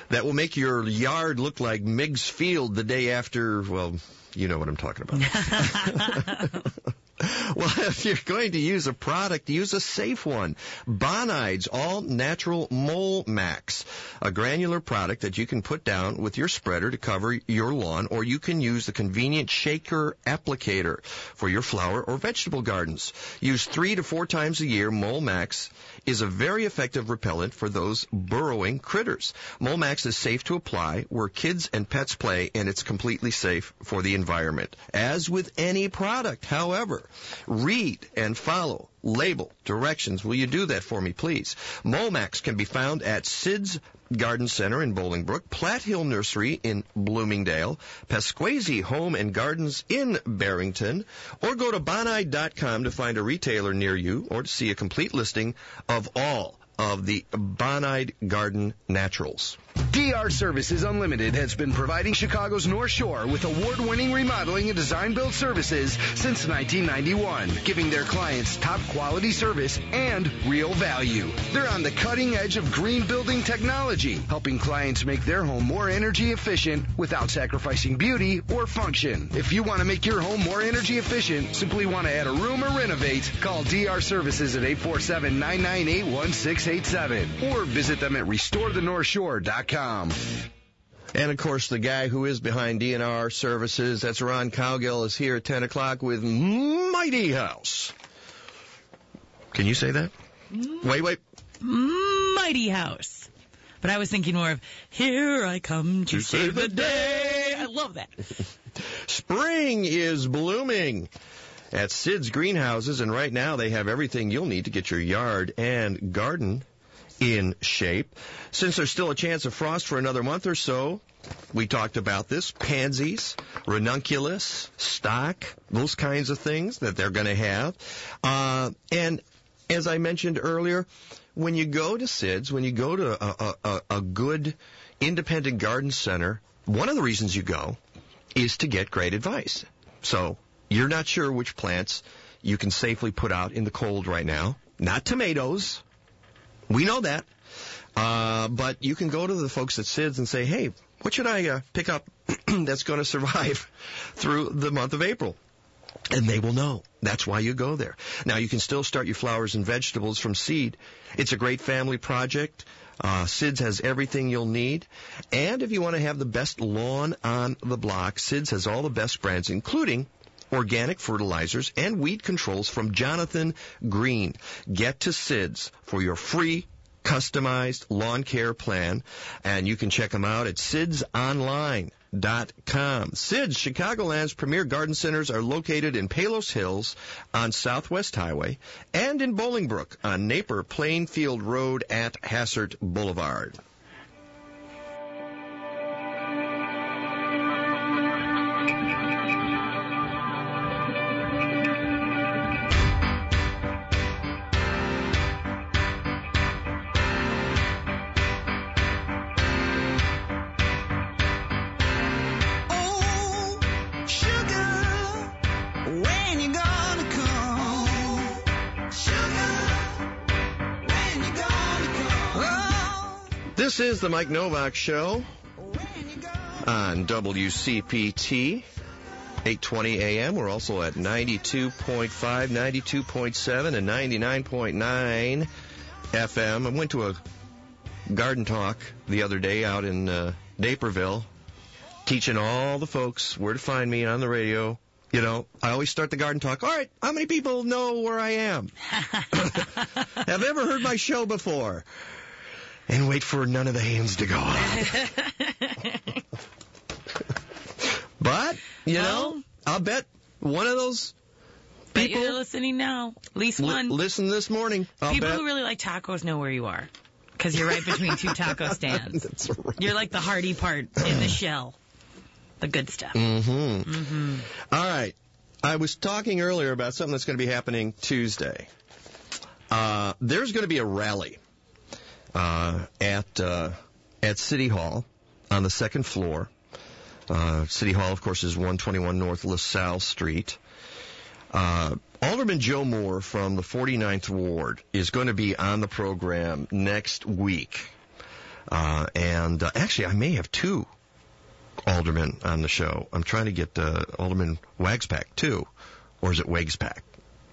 that will make your yard look like Meigs Field the day after, well, you know what I'm talking about. Well, if you're going to use a product, use a safe one. Bonide's All Natural Mole Max, a granular product that you can put down with your spreader to cover your lawn, or you can use the convenient shaker applicator for your flower or vegetable gardens. Use three to four times a year. Mole Max is a very effective repellent for those burrowing critters. Mole Max is safe to apply where kids and pets play, and it's completely safe for the environment. As with any product, however, read and follow label directions. Will you do that for me, please? Mole Max can be found at Sid's Garden Center in Bolingbrook, Platt Hill Nursery in Bloomingdale, Pasquesi Home and Gardens in Barrington, or go to bonide.com to find a retailer near you or to see a complete listing of all of the Bonide Garden Naturals. DR Services Unlimited has been providing Chicago's North Shore with award-winning remodeling and design build services since 1991, giving their clients top quality service and real value. They're on the cutting edge of green building technology, helping clients make their home more energy efficient without sacrificing beauty or function. If you want to make your home more energy efficient, simply want to add a room or renovate, call DR Services at 847-998-1687 or visit them at restorethenorthshore.com. And of course, the guy who is behind DNR services, that's Ron Cowgill, is here at 10 o'clock with Mighty House. Can you say that? Wait, wait. Mighty House. But I was thinking more of, here I come to, save the day. I love that. Spring is blooming at Sid's Greenhouses, and right now they have everything you'll need to get your yard and garden in shape. Since there's still a chance of frost for another month or so, we talked about this pansies, ranunculus, stock, those kinds of things that they're going to have. Uh, and as I mentioned earlier, when you go to Sid's, when you go to a, a, a good independent garden center, one of the reasons you go is to get great advice. So you're not sure which plants you can safely put out in the cold right now. Not tomatoes. We know that. Uh, but you can go to the folks at Sid's and say, hey, what should I uh, pick up that's going to survive through the month of April? And they will know. That's why you go there. Now you can still start your flowers and vegetables from seed. It's a great family project. Uh, Sid's has everything you'll need. And if you want to have the best lawn on the block, Sid's has all the best brands, including organic fertilizers and weed controls from Jonathan Green. Get to Sid's for your free customized lawn care plan, and you can check them out at sidsonline.com. Sid's, Chicagoland's premier garden centers, are located in Palos Hills on Southwest Highway and in Bolingbrook on Napier Plainfield Road at Hassert Boulevard. This is the Mike Nowak Show on WCPT, 820 AM. We're also at 92.5, 92.7, and 99.9 FM. I went to a garden talk the other day out in uh, Naperville, teaching all the folks where to find me on the radio. You know, I always start the garden talk. All right, how many people know where I am? Have ever heard my show before? And wait for none of the hands to go up. but, you know, I'll bet one of those Bet people you're listening now. At least li- one. listen this morning. I'll People bet. who really like tacos know where you are. Because you're right between two taco stands. Right. You're like the hardy part in the shell. The good stuff. Mm-hmm. Mm-hmm. All right. I was talking earlier about something that's going to be happening Tuesday. Uh, there's going to be a rally uh, at uh, at City Hall on the second floor. Uh, City Hall, of course, is 121 North LaSalle Street. Uh, Alderman Joe Moore from the 49th Ward is going to be on the program next week. Uh, and uh, actually, I may have two aldermen on the show. I'm trying to get uh, Alderman Waguespack too, or is it Waguespack?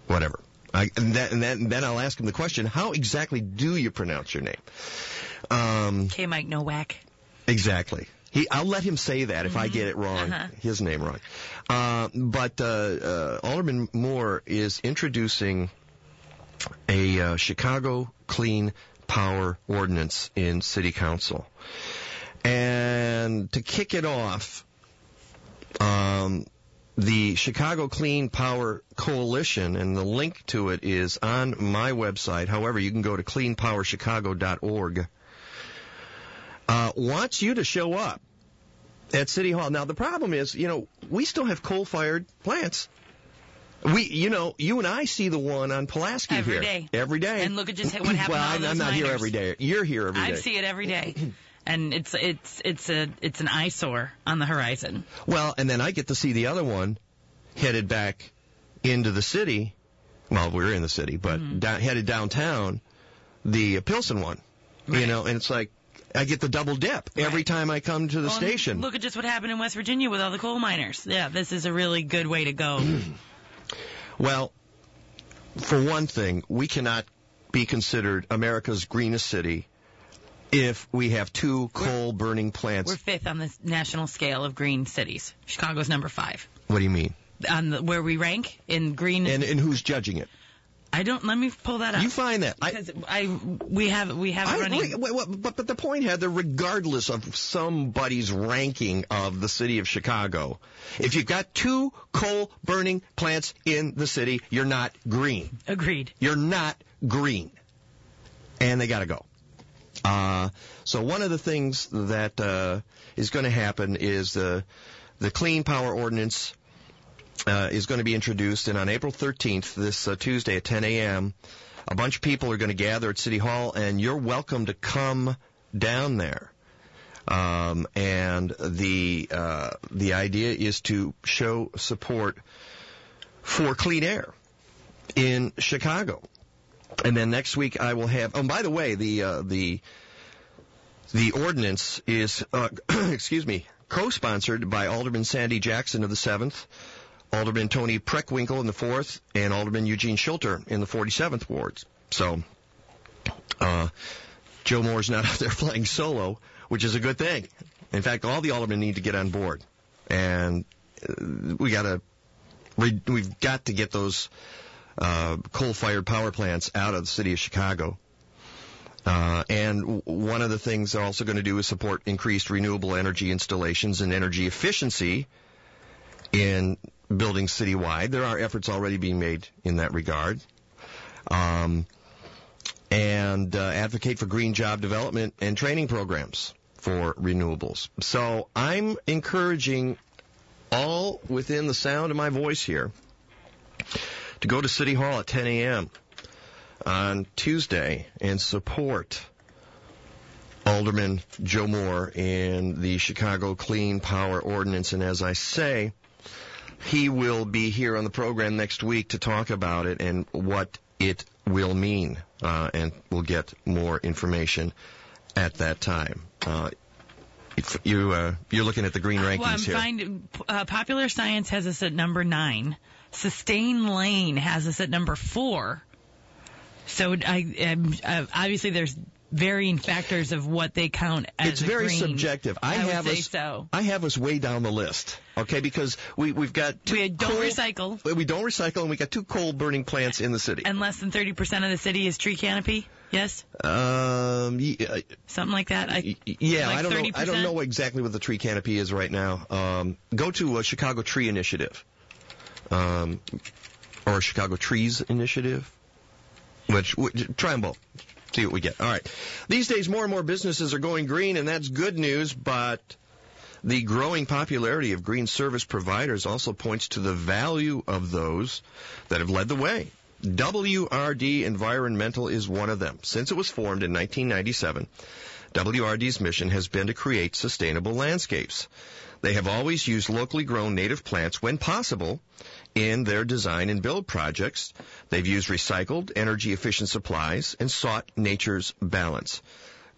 Whatever. I, and, that, and, that, and then I'll ask him the question: How exactly do you pronounce your name? Um, K. Mike Nowak. Exactly. He, I'll let him say that if I get it wrong, Uh-huh. his name wrong. Uh, but uh, uh, Alderman Moore is introducing a uh, Chicago Clean Power Ordinance in City Council, and to kick it off, um, the Chicago Clean Power Coalition, and the link to it is on my website. However, you can go to cleanpowerchicago.org uh, wants you to show up at City Hall. Now, the problem is, you know, we still have coal-fired plants. We, you know, you and I see the one on Pulaski Every here day. every day. And look at just what happened well, I'm, I'm not here every day. You're here every day. I see it every day. And it's it's it's a it's an eyesore on the horizon. Well, and then I get to see the other one headed back into the city. Well, we're in the city, but Mm-hmm. down, headed downtown, the Pilsen one. You know, and it's like I get the double dip every time I come to the Well, station. Look at just what happened in West Virginia with all the coal miners. Yeah, this is a really good way to go. Well, for one thing, we cannot be considered America's greenest city if we have two coal burning plants. We're fifth on the national scale of green cities. Chicago's number five. What do you mean? On the, where we rank in green. And and who's judging it? I don't. Let me pull that up. You find that. Because I, we have we have I running. Wait, but, but the point, Heather, regardless of somebody's ranking of the city of Chicago, if you've got two coal burning plants in the city, you're not green. Agreed. You're not green. And they gotta go. Uh, so one of the things that, uh, is gonna happen is the, the Clean Power Ordinance, uh, is going to be introduced, and on April 13th, this uh, Tuesday at 10 a.m., a bunch of people are going to gather at City Hall, and you're welcome to come down there. Um, and the uh, the idea is to show support for clean air in Chicago. And then next week I will have. Oh, by the way, the uh, the the ordinance is uh, excuse me co-sponsored by Alderman Sandi Jackson of the seventh, Alderman Toni Preckwinkle in the fourth, and Alderman Eugene Schulter in the 47th wards. So, uh, Joe Moore's not out there playing solo, which is a good thing. In fact, all the aldermen need to get on board, and uh, we gotta, re- we've got to get those uh, coal-fired power plants out of the city of Chicago. Uh, and one of the things they're also going to do is support increased renewable energy installations and energy efficiency in buildings citywide. There are efforts already being made in that regard. Um, and uh, advocate for green job development and training programs for renewables. So I'm encouraging all within the sound of my voice here to go to City Hall at 10 a.m. on Tuesday and support Alderman Joe Moore in the Chicago Clean Power Ordinance. And as I say, he will be here on the program next week to talk about it and what it will mean. Uh, and we'll get more information at that time. Uh, you, uh, you're looking at the green rankings well, I'm here. finding uh, Popular Science has us at number nine. SustainLane has us at number four. So I, um, uh, obviously there's varying factors of what they count as it's a very green. subjective. I, I have say us. so. I have us way down the list. Okay, because we we've got two We don't coal- recycle. We don't recycle, and we got two coal burning plants in the city. And less than 30% of the city is tree canopy. Yes, Um, y- uh, something like that. I, yeah, like I don't know. I don't know exactly what the tree canopy is right now. Um, go to a Chicago Tree Initiative, um, or Chicago Trees Initiative, which, which try them both. See what we get. All right. These days, more and more businesses are going green, and that's good news. But the growing popularity of green service providers also points to the value of those that have led the way. WRD Environmental is one of them. Since it was formed in 1997, WRD's mission has been to create sustainable landscapes. They have always used locally grown native plants when possible in their design and build projects. They've used recycled, energy efficient supplies and sought nature's balance.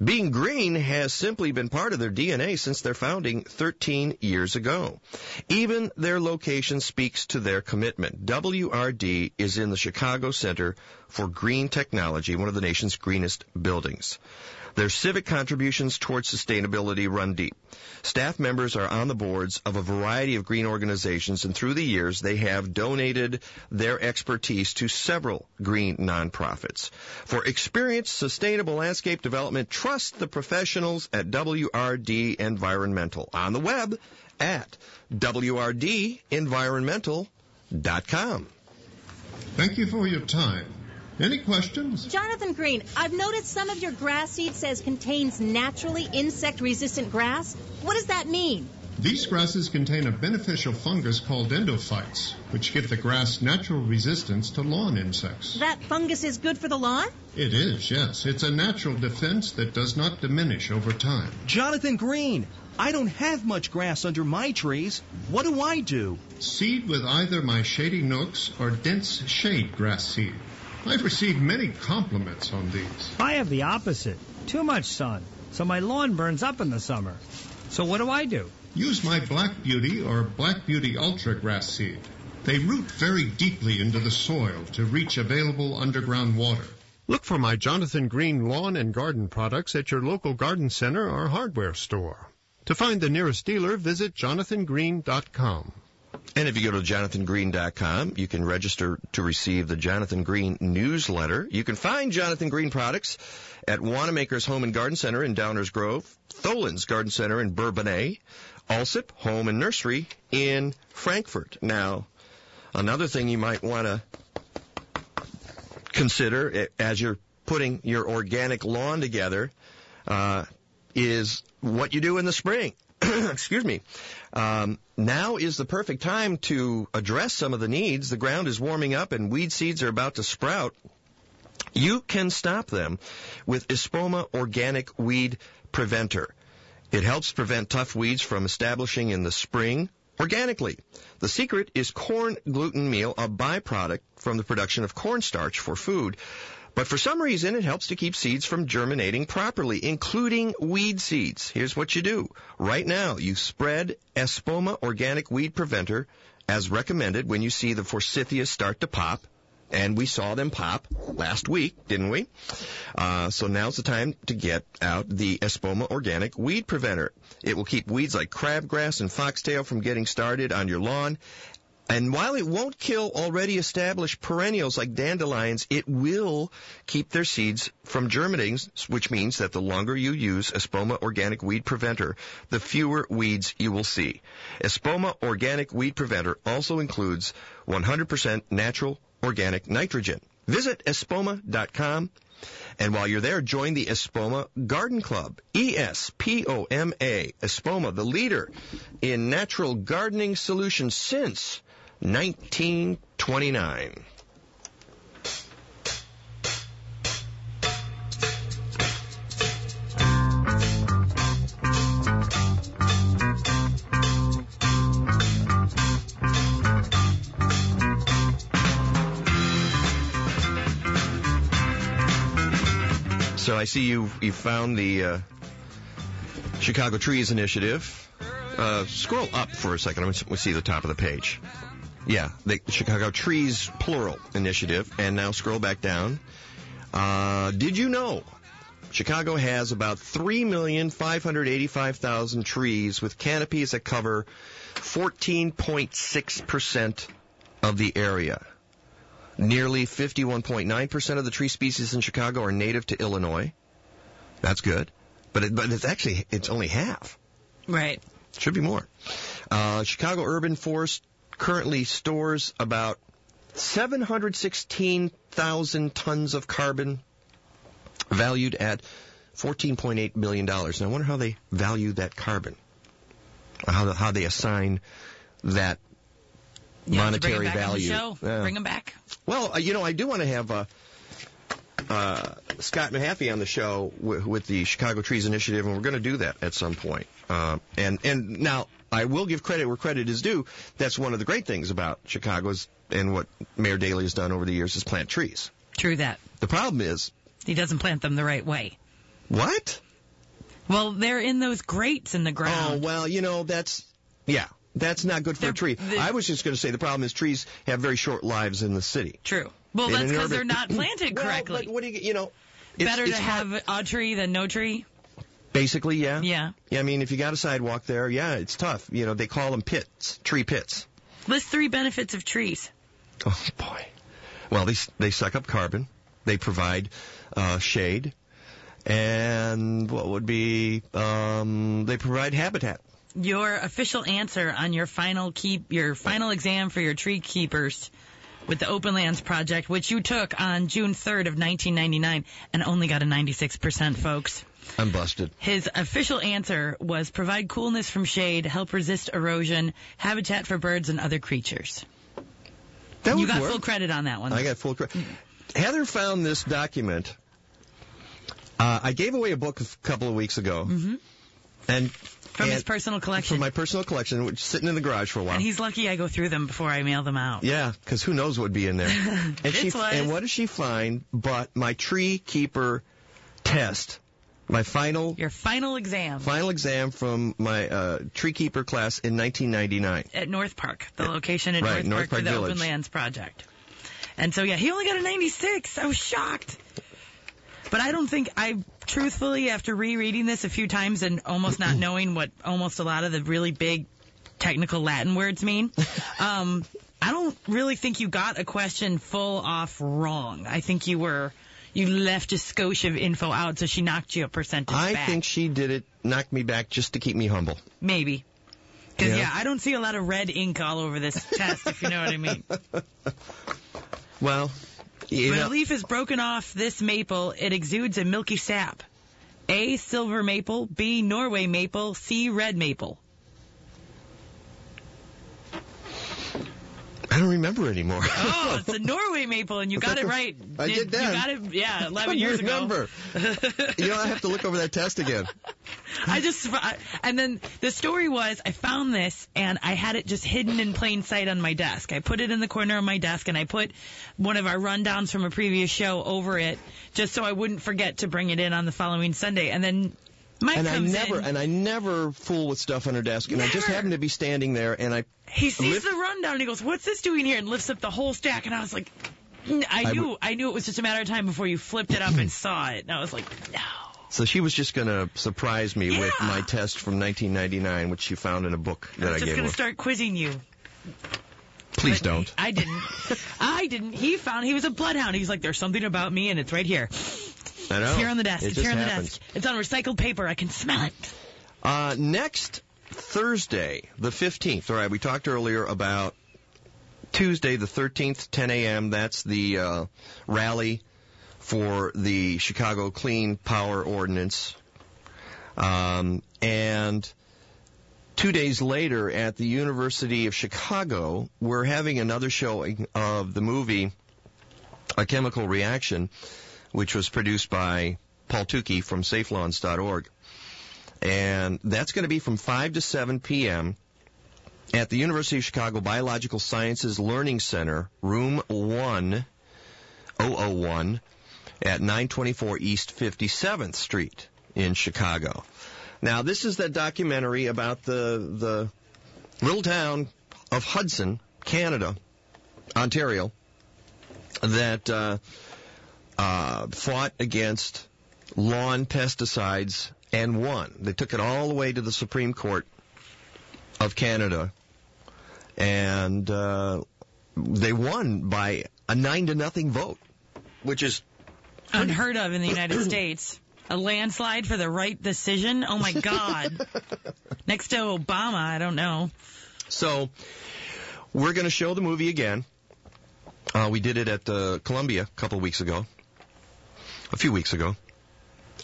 Being green has simply been part of their DNA since their founding 13 years ago. Even their location speaks to their commitment. WRD is in the Chicago Center for Green Technology, one of the nation's greenest buildings. Their civic contributions towards sustainability run deep. Staff members are on the boards of a variety of green organizations and through the years they have donated their expertise to several green nonprofits. For experienced sustainable landscape development, trust the professionals at WRD Environmental on the web at wrdenvironmental.com. Thank you for your time. Any questions? Jonathan Green, I've noticed some of your grass seed says contains naturally insect resistant grass. What does that mean? These grasses contain a beneficial fungus called endophytes, which give the grass natural resistance to lawn insects. That fungus is good for the lawn? It is, yes. It's a natural defense that does not diminish over time. Jonathan Green, I don't have much grass under my trees. What do I do? Seed with either my shady nooks or dense shade grass seed. I've received many compliments on these. I have the opposite. Too much sun, so my lawn burns up in the summer. So what do I do? Use my Black Beauty or Black Beauty Ultra grass seed. They root very deeply into the soil to reach available underground water. Look for my Jonathan Green lawn and garden products at your local garden center or hardware store. To find the nearest dealer, visit jonathangreen.com. And if you go to jonathangreen.com, you can register to receive the Jonathan Green newsletter. You can find Jonathan Green products at Wanamaker's Home and Garden Center in Downers Grove, Tholen's Garden Center in Bourbonnais, Alsip Home and Nursery in Frankfort. Now, another thing you might want to consider as you're putting your organic lawn together uh, is what you do in the spring. excuse me. Um, now is the perfect time to address some of the needs. The ground is warming up and weed seeds are about to sprout. You can stop them with Espoma Organic Weed Preventer. It helps prevent tough weeds from establishing in the spring organically. The secret is corn gluten meal, a byproduct from the production of cornstarch for food. But for some reason, it helps to keep seeds from germinating properly, including weed seeds. Here's what you do. Right now, you spread Espoma Organic Weed Preventer as recommended when you see the forsythias start to pop. And we saw them pop last week, didn't we? Uh, so now's the time to get out the Espoma Organic Weed Preventer. It will keep weeds like crabgrass and foxtail from getting started on your lawn and while it won't kill already established perennials like dandelions, it will keep their seeds from germinating, which means that the longer you use Espoma Organic Weed Preventer, the fewer weeds you will see. Espoma Organic Weed Preventer also includes 100% natural organic nitrogen. Visit espoma.com and while you're there, join the Espoma Garden Club. E-S-P-O-M-A. Espoma, the leader in natural gardening solutions since 1929. So I see you you found the uh, Chicago Trees Initiative. Uh, scroll up for a second. We see the top of the page. Yeah, the Chicago Trees Plural Initiative. And now scroll back down. Uh, did you know Chicago has about 3,585,000 trees with canopies that cover 14.6% of the area. Nearly 51.9% of the tree species in Chicago are native to Illinois. That's good. But it, but it's actually, it's only half. Right. Should be more. Uh, Chicago Urban Forest currently stores about 716,000 tons of carbon valued at $14.8 million. Now I wonder how they value that carbon. How, how they assign that You monetary bring 'em back on the value. show. Yeah. Bring them back. Well, uh, you know, I do want to have uh, uh, Scott Mahaffey on the show with, with the Chicago Trees Initiative, and we're going to do that at some point. Uh, and and now I will give credit where credit is due. That's one of the great things about Chicago's and what Mayor Daley has done over the years is plant trees. True that. The problem is He doesn't plant them the right way. what? Well, they're in those grates in the ground. Oh well, you know that's yeah. That's not good for a tree. I was just going to say the problem is trees have very short lives in the city. True. Well, that's because they're not planted Well, correctly. but what do you you know? it's- Better it's to have a tree than no tree. Basically, yeah. Yeah. Yeah, I mean, if you got a sidewalk there, yeah, it's tough. You know, they call them pits, tree pits. List three benefits of trees. Oh boy. Well, they they suck up carbon. They provide uh, shade, and what would be um, they provide habitat. Your official answer on your final keep your final exam for your tree keepers with the Open Lands Project, which you took on June 3rd of 1999 and only got a 96%, folks. I'm busted. His official answer was provide coolness from shade, help resist erosion, habitat for birds and other creatures. That you got work. full credit on that one. I got full credit. Heather found this document. Uh, I gave away a book a couple of weeks ago, Mhm. and From his personal collection. From my personal collection, which is sitting in the garage for a while. And he's lucky I go through them before I mail them out. Yeah, because who knows what would be in there. And she and what does she find but my tree keeper test, my final Your final exam final exam from my uh, tree keeper class in 1999. at North Park, the location in Right, North, North Park, Park for the Village. Open Lands Project. And so yeah, he only got a 96. I was shocked. But I don't think I truthfully after rereading this a few times and almost not knowing what almost a lot of the really big technical Latin words mean, um, I don't really think you got a question full off wrong. I think you were you left a skosh of info out, so she knocked you a percentage I back. think she did it, knocked me back just to keep me humble. Maybe. Because, Yeah. yeah. I don't see a lot of red ink all over this test, if you know what I mean. Well, when know, a leaf is broken off this maple, it exudes a milky sap. A. Silver maple. B. Norway maple. C. Red maple. I don't remember anymore. Oh, it's a Norway maple, and you got it right. I did that. You got it, yeah, 11 I years remember. ago. you know, I have to look over that test again. I just, I- and then the story was I found this and I had it just hidden in plain sight on my desk. I put it in the corner of my desk and I put one of our rundowns from a previous show over it just so I wouldn't forget to bring it in on the following Sunday. And then Mike and I never in. and I never fool with stuff on her desk. And I just happened to be standing there, and I He sees lift- the rundown and he goes, "What's this doing here?" and lifts up the whole stack. And I was like, I I knew, I knew it was just a matter of time before you flipped it up and saw it." And I was like, "No." So she was just going to surprise me with my test from 1999, which she found in a book that I I, was just gonna start quizzing you. Please don't. I didn't. I didn't. He found he was a bloodhound. He's like, "There's something about me, and it's right here. I know. It's here on the desk. It it's here on the happens. desk. It's on recycled paper. I can smell it." Uh, next Thursday, the 15th. All right, we talked earlier about Tuesday, the 13th, 10 a.m. That's the uh, rally for the Chicago Clean Power Ordinance. Um, and two days later, at the University of Chicago, we're having another showing of the movie A Chemical Reaction, which was produced by Paul Tukey from SafeLawns.org and that's going to be from 5 to 7 p.m. at the University of Chicago Biological Sciences Learning Center, room 1, 001, at 924 East 57th Street in Chicago. Now, this is that documentary about the, the little town of Hudson, Canada, Ontario, that uh, uh, fought against lawn pesticides and won. They took it all the way to the Supreme Court of Canada, and uh, they won by a nine to nothing vote, which is Unheard of in the United States. A landslide for the right decision. Oh my God. Next to Obama, I don't know. So we're going to show the movie again. Uh, we did it at uh, Columbia a couple of weeks ago, a few weeks ago,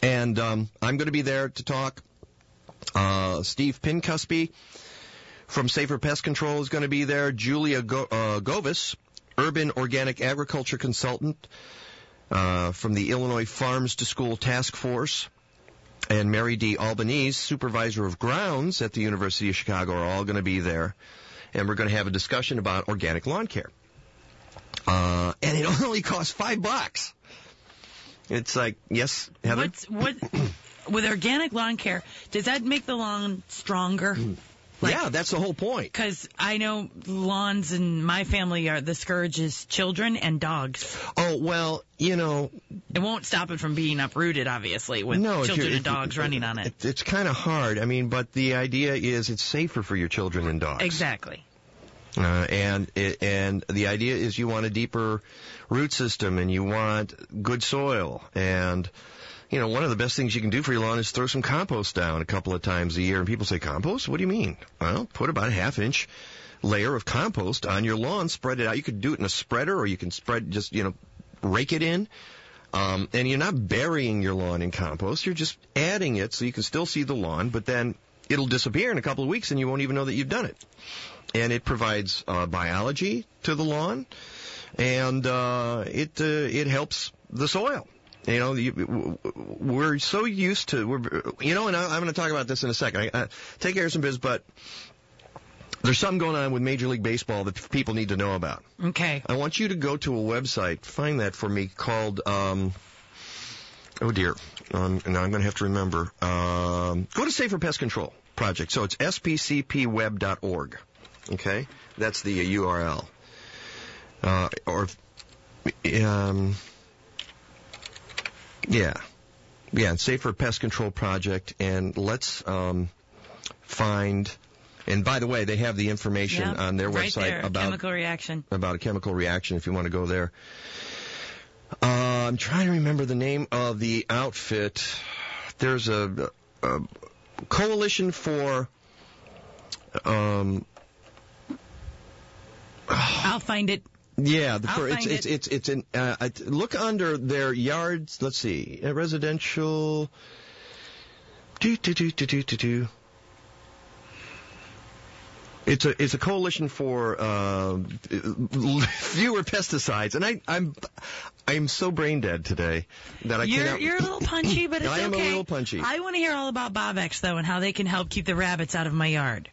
and um, I'm going to be there to talk. Uh, Steve Pincuspy from Safer Pest Control is going to be there. Julia Go- uh, Govis, urban organic agriculture consultant uh, from the Illinois Farms to School Task Force and Mary D. Albanese, supervisor of grounds at the University of Chicago, are all going to be there. And we're going to have a discussion about organic lawn care. Uh, and it only costs five bucks. It's like, yes, Heather? What's, what, with organic lawn care, does that make the lawn stronger? Mm. Like, yeah, that's the whole point. Because I know lawns in my family are the scourge is children and dogs. Oh well, you know, it won't stop it from being uprooted, obviously, with no, children and dogs it, running on it. it it's kind of hard. I mean, but the idea is it's safer for your children and dogs. Exactly. Uh, and and the idea is you want a deeper root system and you want good soil and you know, one of the best things you can do for your lawn is throw some compost down a couple of times a year. And people say, compost? What do you mean? Well, put about a half inch layer of compost on your lawn, spread it out. You could do it in a spreader or you can spread, just, you know, rake it in. Um, and you're not burying your lawn in compost. You're just adding it so you can still see the lawn, but then it'll disappear in a couple of weeks and you won't even know that you've done it. And it provides uh, biology to the lawn, and uh, it uh, it helps the soil. You know, you, we're so used to, we're, you know, and I, am going to talk about this in a second. I, I, take care of some biz, but there's something going on with Major League Baseball that people need to know about. Okay. I want you to go to a website, find that for me, called, um, oh dear, um, now I'm going to have to remember. Um, go to Safer Pest Control Project. So it's spcpweb.org. Okay, that's the URL. Uh, or um, yeah. Yeah, Safer Pest Control Project, and let's um, find. And by the way, they have the information yep, on their right website there, about chemical reaction. About a chemical reaction, if you want to go there. Uh, I'm trying to remember the name of the outfit. There's a, a coalition for. Um, I'll find it. Yeah, the, it's, it's, it's it's an uh, look under their yards. Let's see, a residential. Do do do do do do do. It's a it's a coalition for uh, fewer pesticides, and I I'm I'm so brain dead today that I you're, cannot. You're a little punchy, but it's I am okay. a little punchy. I want to hear all about Bobbex though, and how they can help keep the rabbits out of my yard.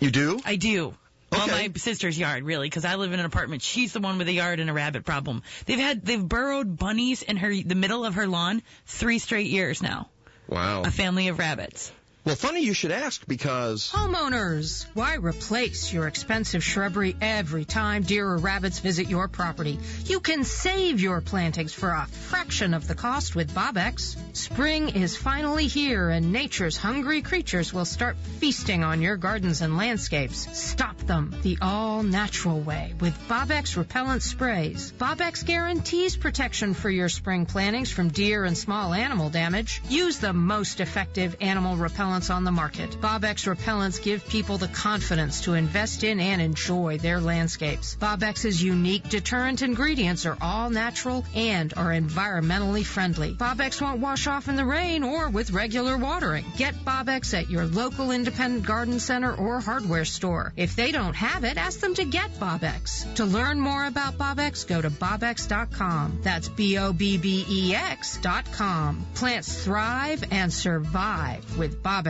You do? I do. Well, Okay. my sister's yard, really, because I live in an apartment. She's the one with a yard and a rabbit problem. They've had they've burrowed bunnies in her the middle of her lawn three straight years now. Wow. A family of rabbits. Well, funny you should ask because Homeowners, why replace your expensive shrubbery every time deer or rabbits visit your property? You can save your plantings for a fraction of the cost with Bobbex. Spring is finally here and nature's hungry creatures will start feasting on your gardens and landscapes. Stop them the all natural way with Bobbex repellent sprays. Bobbex guarantees protection for your spring plantings from deer and small animal damage. Use the most effective animal repellents on the market. Bobbex repellents give people the confidence to invest in and enjoy their landscapes. Bobbex's unique deterrent ingredients are all natural and are environmentally friendly. Bobbex won't wash off in the rain or with regular watering. Get Bobbex at your local independent garden center or hardware store. If they don't have it, ask them to get Bobbex. To learn more about Bobbex, go to bobbex.com. That's B-O-B-B-E-X dot com. Plants thrive and survive with Bobbex.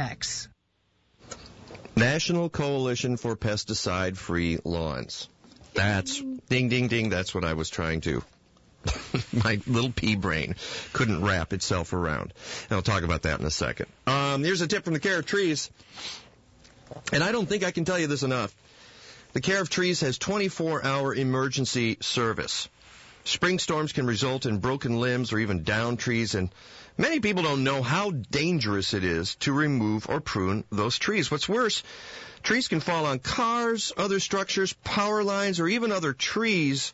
National Coalition for Pesticide Free Lawns. That's ding ding ding. That's what I was trying to. My little pea brain couldn't wrap itself around. And I'll talk about that in a second. Um, here's a tip from the Care of Trees. And I don't think I can tell you this enough. The Care of Trees has 24 hour emergency service. Spring storms can result in broken limbs or even downed trees, and many people don't know how dangerous it is to remove or prune those trees. What's worse, trees can fall on cars, other structures, power lines, or even other trees.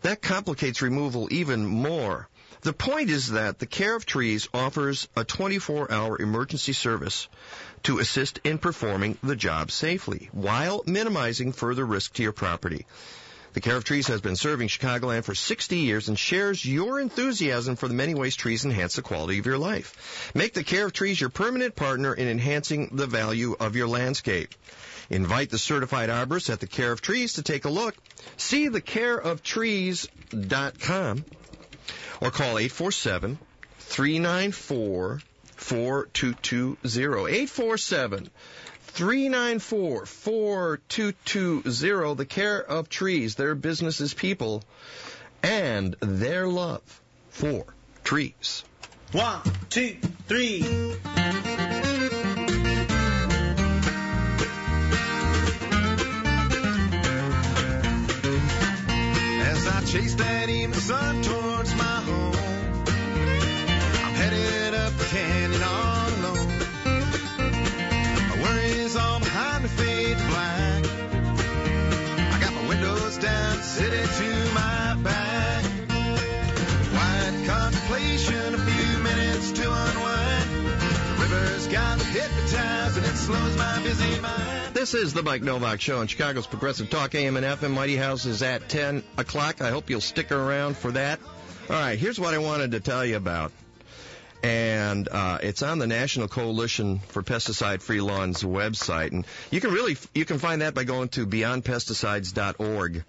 That complicates removal even more. The point is that the Care of Trees offers a 24 hour emergency service to assist in performing the job safely while minimizing further risk to your property. The Care of Trees has been serving Chicagoland for 60 years and shares your enthusiasm for the many ways trees enhance the quality of your life. Make the Care of Trees your permanent partner in enhancing the value of your landscape. Invite the certified arborist at the Care of Trees to take a look. See thecareoftrees.com or call 847 394 4220. 847 394 4220. The care of trees, their businesses, people, and their love for trees. One, two, three. As I chase that evening sun towards my This is the Mike Nowak Show on Chicago's Progressive Talk AM and FM. Mighty House is at 10 o'clock. I hope you'll stick around for that. All right, here's what I wanted to tell you about. And uh, it's on the National Coalition for Pesticide Free Lawns website. And you can really, you can find that by going to beyondpesticides.org.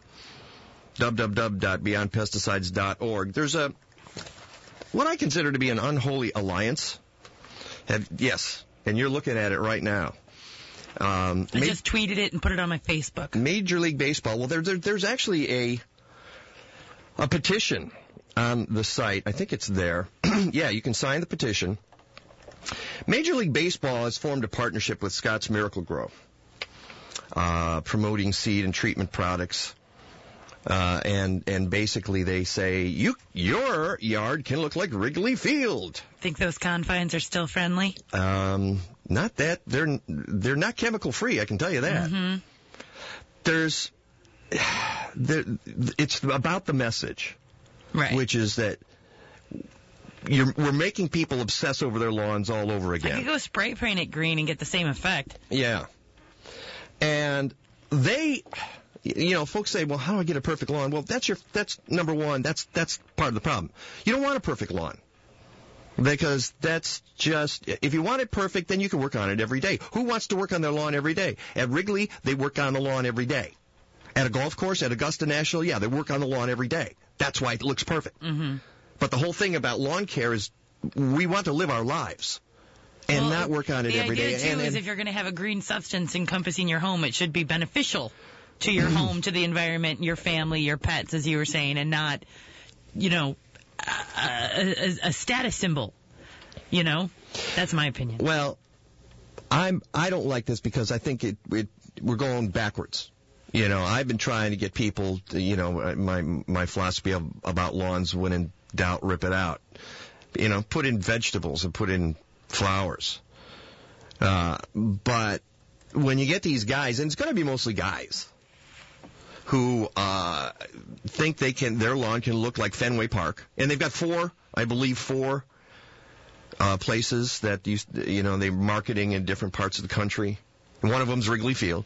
www.beyondpesticides.org. There's a, what I consider to be an unholy alliance. Have, yes, and you're looking at it right now. Um, I just tweeted it and put it on my Facebook. Major League Baseball. Well, there, there, there's actually a a petition on the site. I think it's there. yeah, you can sign the petition. Major League Baseball has formed a partnership with Scott's Miracle-Gro, uh, promoting seed and treatment products. Uh, and and basically they say you your yard can look like Wrigley Field. Think those confines are still friendly? Um, not that they're they're not chemical free. I can tell you that. Mm-hmm. There's there, it's about the message, right? Which is that you're, we're making people obsess over their lawns all over I again. could go spray paint it green and get the same effect. Yeah. And they, you know, folks say, well, how do I get a perfect lawn? Well, that's your, that's number one. That's, that's part of the problem. You don't want a perfect lawn. Because that's just, if you want it perfect, then you can work on it every day. Who wants to work on their lawn every day? At Wrigley, they work on the lawn every day. At a golf course, at Augusta National, yeah, they work on the lawn every day. That's why it looks perfect. Mm-hmm. But the whole thing about lawn care is we want to live our lives and Well, not work on it the every idea day. too and, is if you're going to have a green substance encompassing your home, it should be beneficial to your home, to the environment, your family, your pets, as you were saying, and not, you know, a, a, a status symbol. You know, that's my opinion. Well, I'm I don't like this because I think it, it we're going backwards. You know, I've been trying to get people, to, you know, my my philosophy of, about lawns: when in doubt, rip it out. You know, put in vegetables and put in flowers. Uh, but when you get these guys, and it's going to be mostly guys who uh, think they can their lawn can look like Fenway Park, and they've got four, I believe, four uh, places that you you know they're marketing in different parts of the country. And one of them's Wrigley Field.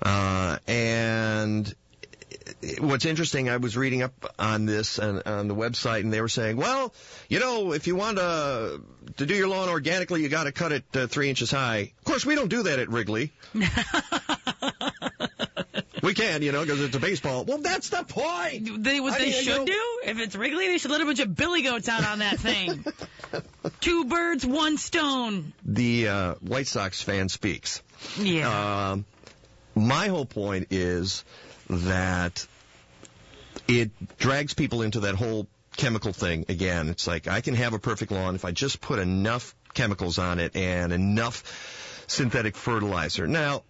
Uh, and what's interesting, I was reading up on this on, on the website, and they were saying, well, you know, if you want to to do your lawn organically, you got to cut it uh, three inches high. Of course, we don't do that at Wrigley. we can, you know, because it's a baseball. Well, that's the point. They, what I they mean, you should know- do, if it's Wrigley, they should let a bunch of billy goats out on that thing. Two birds, one stone. The uh, White Sox fan speaks. Yeah. Um, my whole point is that it drags people into that whole chemical thing again. It's like I can have a perfect lawn if I just put enough chemicals on it and enough synthetic fertilizer. Now,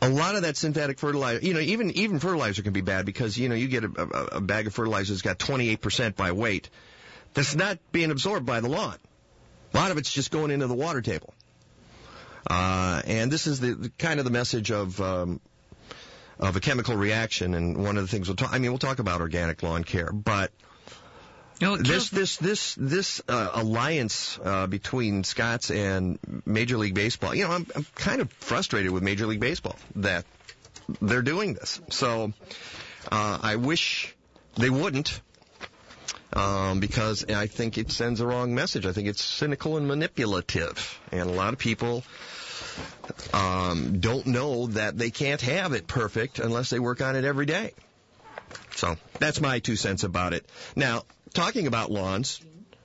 a lot of that synthetic fertilizer, you know, even even fertilizer can be bad because you know you get a, a, a bag of fertilizer that's got 28% by weight. That's not being absorbed by the lawn. A lot of it's just going into the water table. Uh, and this is the, the kind of the message of um, of a chemical reaction. And one of the things we'll talk. I mean, we'll talk about organic lawn care, but this this this this uh, alliance uh, between Scotts and Major League Baseball. You know, I'm I'm kind of frustrated with Major League Baseball that they're doing this. So uh, I wish they wouldn't. Um, because I think it sends a wrong message. I think it's cynical and manipulative, and a lot of people um, don't know that they can't have it perfect unless they work on it every day. So that's my two cents about it. Now, talking about lawns,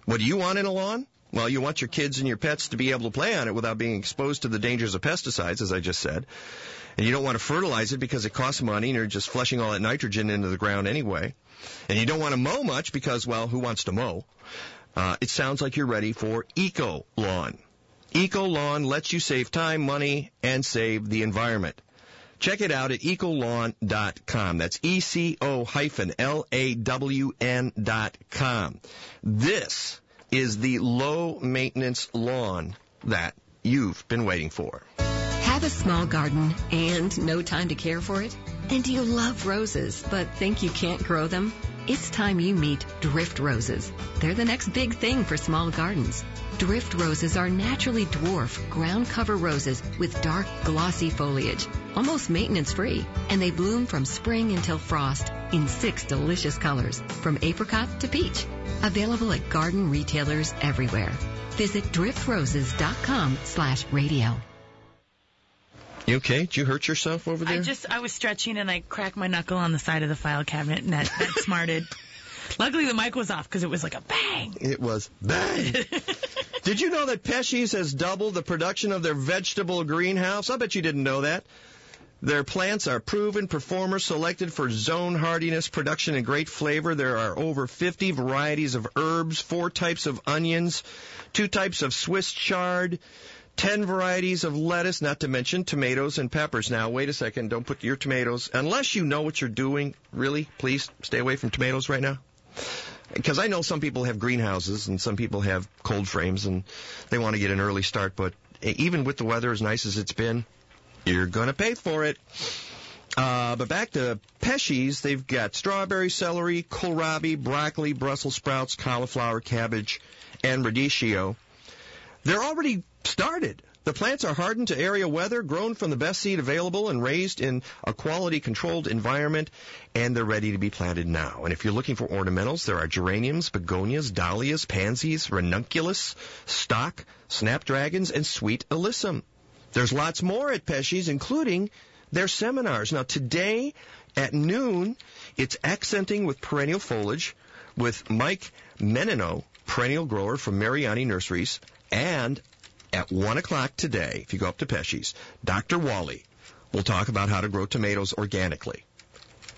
what do you want in a lawn? Well, you want your kids and your pets to be able to play on it without being exposed to the dangers of pesticides, as I just said. And you don't want to fertilize it because it costs money and you're just flushing all that nitrogen into the ground anyway. And you don't want to mow much because, well, who wants to mow? Uh, it sounds like you're ready for Eco Lawn. Eco Lawn lets you save time, money, and save the environment. Check it out at ecolawn.com. That's E-C-O hyphen dot com. This is the low maintenance lawn that you've been waiting for. Have a small garden and no time to care for it? And do you love roses but think you can't grow them? It's time you meet drift roses. They're the next big thing for small gardens. Drift roses are naturally dwarf ground cover roses with dark glossy foliage, almost maintenance free, and they bloom from spring until frost in six delicious colors, from apricot to peach. Available at garden retailers everywhere. Visit driftroses.com slash radio. You okay? Did you hurt yourself over there? I just I was stretching and I cracked my knuckle on the side of the file cabinet and that, that smarted. Luckily the mic was off because it was like a bang. It was bang. Did you know that Pesche's has doubled the production of their vegetable greenhouse? I bet you didn't know that. Their plants are proven performers selected for zone hardiness, production, and great flavor. There are over 50 varieties of herbs, four types of onions, two types of Swiss chard, 10 varieties of lettuce, not to mention tomatoes and peppers. Now, wait a second. Don't put your tomatoes, unless you know what you're doing, really, please stay away from tomatoes right now. Because I know some people have greenhouses and some people have cold frames and they want to get an early start, but even with the weather as nice as it's been, you're going to pay for it. Uh, but back to Pesche's, they've got strawberry, celery, kohlrabi, broccoli, Brussels sprouts, cauliflower, cabbage, and radicchio. They're already started. The plants are hardened to area weather, grown from the best seed available, and raised in a quality controlled environment, and they're ready to be planted now. And if you're looking for ornamentals, there are geraniums, begonias, dahlias, pansies, ranunculus, stock, snapdragons, and sweet alyssum. There's lots more at Pesche's, including their seminars. Now today at noon, it's accenting with perennial foliage with Mike Menino, perennial grower from Mariani Nurseries, and at 1 o'clock today, if you go up to Pesche's, Dr. Wally will talk about how to grow tomatoes organically.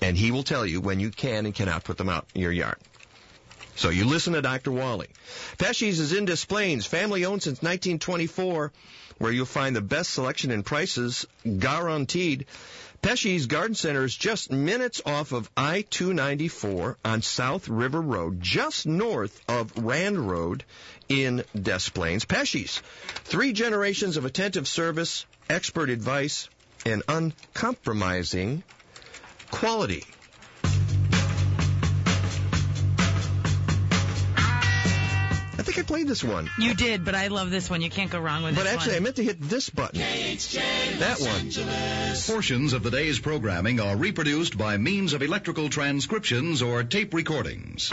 And he will tell you when you can and cannot put them out in your yard. So you listen to Dr. Wally. Pesche's is in Des Plaines, family owned since 1924, where you'll find the best selection and prices guaranteed. Pesche's Garden Center is just minutes off of I-294 on South River Road, just north of Rand Road in Des Plaines. Pesche's, three generations of attentive service, expert advice, and uncompromising quality. I think I played this one. You did, but I love this one. You can't go wrong with But this But actually, I meant to hit this button. That one. Portions of the day's programming are reproduced by means of electrical transcriptions or tape recordings.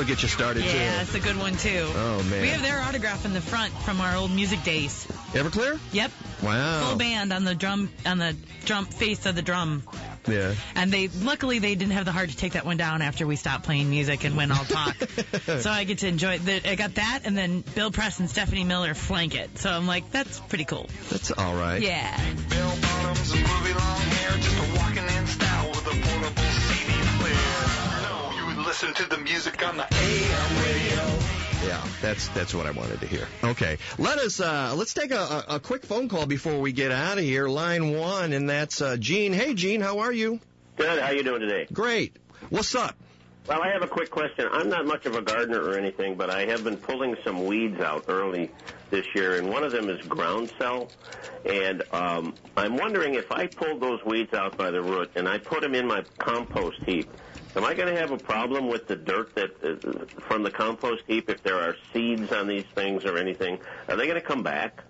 Will get you started Yeah, too. it's a good one too. Oh man. We have their autograph in the front from our old music days. Everclear? Yep. Wow. Full band on the drum on the drum face of the drum. Yeah. And they luckily they didn't have the heart to take that one down after we stopped playing music and went all talk. so I get to enjoy the, I got that and then Bill Press and Stephanie Miller flank it. So I'm like, that's pretty cool. That's all right. Yeah. Listen to the music on the AM radio. Yeah, that's that's what I wanted to hear. Okay, let us uh, let's take a, a, a quick phone call before we get out of here. Line one, and that's uh, Gene. Hey, Gene, how are you? Good. How you doing today? Great. What's up? Well, I have a quick question. I'm not much of a gardener or anything, but I have been pulling some weeds out early this year, and one of them is groundsel. And um, I'm wondering if I pulled those weeds out by the root and I put them in my compost heap. Am I going to have a problem with the dirt that uh, from the compost heap if there are seeds on these things or anything? Are they going to come back?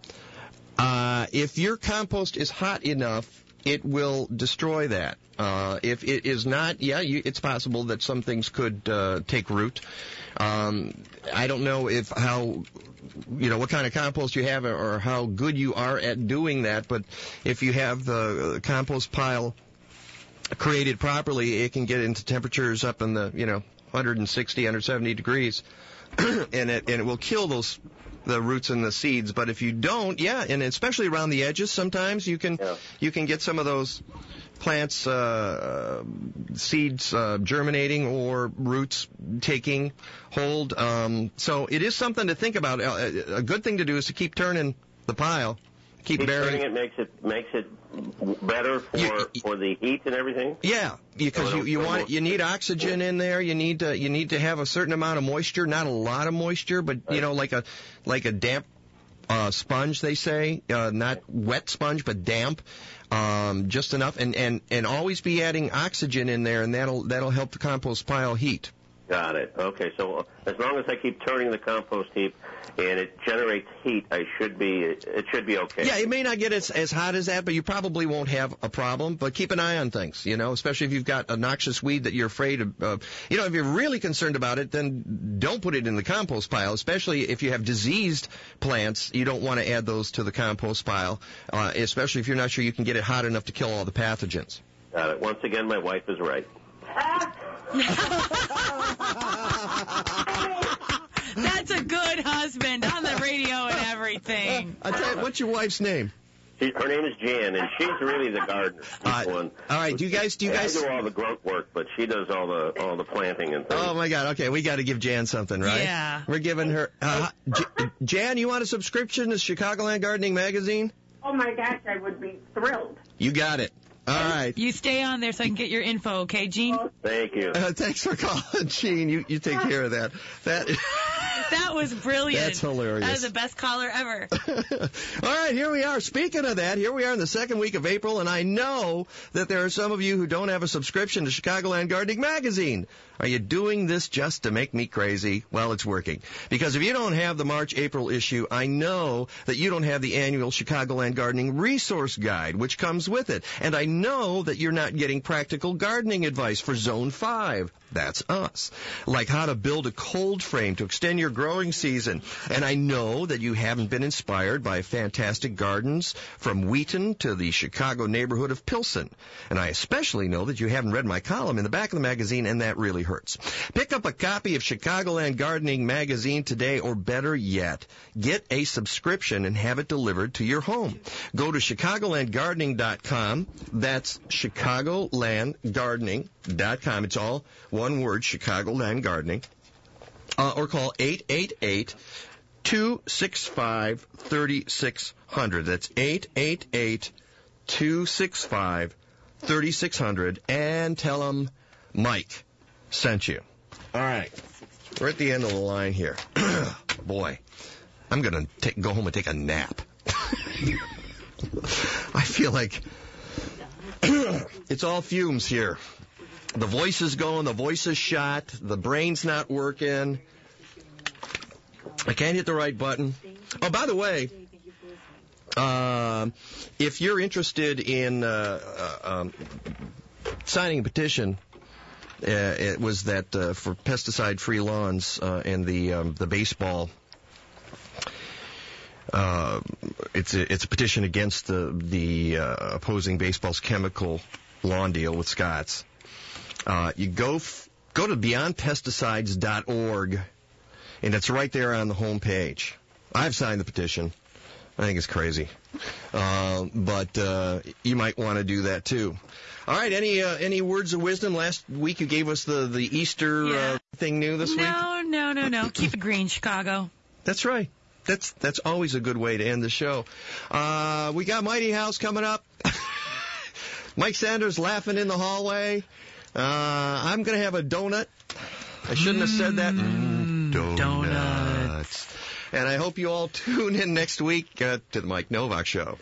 Uh, if your compost is hot enough, it will destroy that. Uh, if it is not, yeah, you, it's possible that some things could uh, take root. Um, I don't know if how you know what kind of compost you have or how good you are at doing that, but if you have the compost pile created properly, it can get into temperatures up in the you know 160, 170 degrees, and it and it will kill those the roots and the seeds. But if you don't, yeah, and especially around the edges, sometimes you can Yeah. you can get some of those plants uh, seeds uh, germinating or roots taking hold. Um, so it is something to think about. Uh, A good thing to do is to keep turning the pile, keep, Keep burying. it makes it makes it better for for the heat and everything. Yeah, because you, you want you need oxygen in there. You need to you need to have a certain amount of moisture, not a lot of moisture, but you know like a like a damp uh, sponge they say, uh, not wet sponge but damp, um, just enough, and and and always be adding oxygen in there, and that'll that'll help the compost pile heat. Got it. Okay, so uh, as long as I keep turning the compost heap and it generates heat, I should be it should be okay. Yeah, it may not get as, as hot as that, but you probably won't have a problem. But keep an eye on things, you know, especially if you've got a noxious weed that you're afraid of. Uh, you know, if you're really concerned about it, then don't put it in the compost pile, especially if you have diseased plants. You don't want to add those to the compost pile, uh, especially if you're not sure you can get it hot enough to kill all the pathogens. Got it. Once again, my wife is right. That's a good husband on the radio and everything. I tell you, what's your wife's name? She, her name is Jan, and she's really the gardener. She's the one. All right, do you guys do you I guys? do all the grunt work, but she does all the all the planting and things. Oh my God! Okay, we got to give Jan something, right? Yeah. We're giving her. Uh, J- Jan, you want a subscription to Chicagoland Gardening Magazine? Oh my gosh, I would be thrilled. You got it. All right. You stay on there so I can get your info, okay, Gene? Thank you. Uh, thanks for calling, Gene. You you take care of that. That. That was brilliant. That's hilarious. That was the best caller ever. All right, here we are. Speaking of that, here we are in the second week of April, and I know that there are some of you who don't have a subscription to Chicagoland Gardening Magazine. Are you doing this just to make me crazy? Well, it's working. Because if you don't have the March-April issue, I know that you don't have the annual Chicagoland Gardening Resource Guide, which comes with it. And I know that you're not getting practical gardening advice for Zone 5. That's us. Like how to build a cold frame to extend your growing season. And I know that you haven't been inspired by fantastic gardens from Wheaton to the Chicago neighborhood of Pilsen. And I especially know that you haven't read my column in the back of the magazine, and that really hurts. Pick up a copy of Chicagoland Gardening Magazine today, or better yet, get a subscription and have it delivered to your home. Go to chicagolandgardening.com. That's chicagolandgardening.com. It's all one word, Chicagoland Gardening. Uh, or call 888 265 3600. That's 888 265 3600. And tell them Mike sent you. All right. We're at the end of the line here. Boy, I'm going to go home and take a nap. I feel like it's all fumes here. The voice is going, the voice is shot, the brain's not working. I can't hit the right button. Oh, by the way, um, if you're interested in uh, uh, um, signing a petition, uh, it was that uh, for pesticide-free lawns uh, and the um, the baseball. Uh, it's a, it's a petition against the the uh, opposing baseball's chemical lawn deal with Scott's. Uh, you go f- go to beyondpesticides.org, and it's right there on the home page. I've signed the petition. I think it's crazy, uh, but uh, you might want to do that too. All right, any uh, any words of wisdom? Last week you gave us the the Easter uh, thing new this week. No, no, no, no. Keep it green, Chicago. That's right. That's that's always a good way to end the show. Uh, we got Mighty House coming up. Mike Sanders laughing in the hallway. Uh, I'm gonna have a donut. I shouldn't have said that. Mm, donuts. And I hope you all tune in next week uh, to the Mike Nowak Show.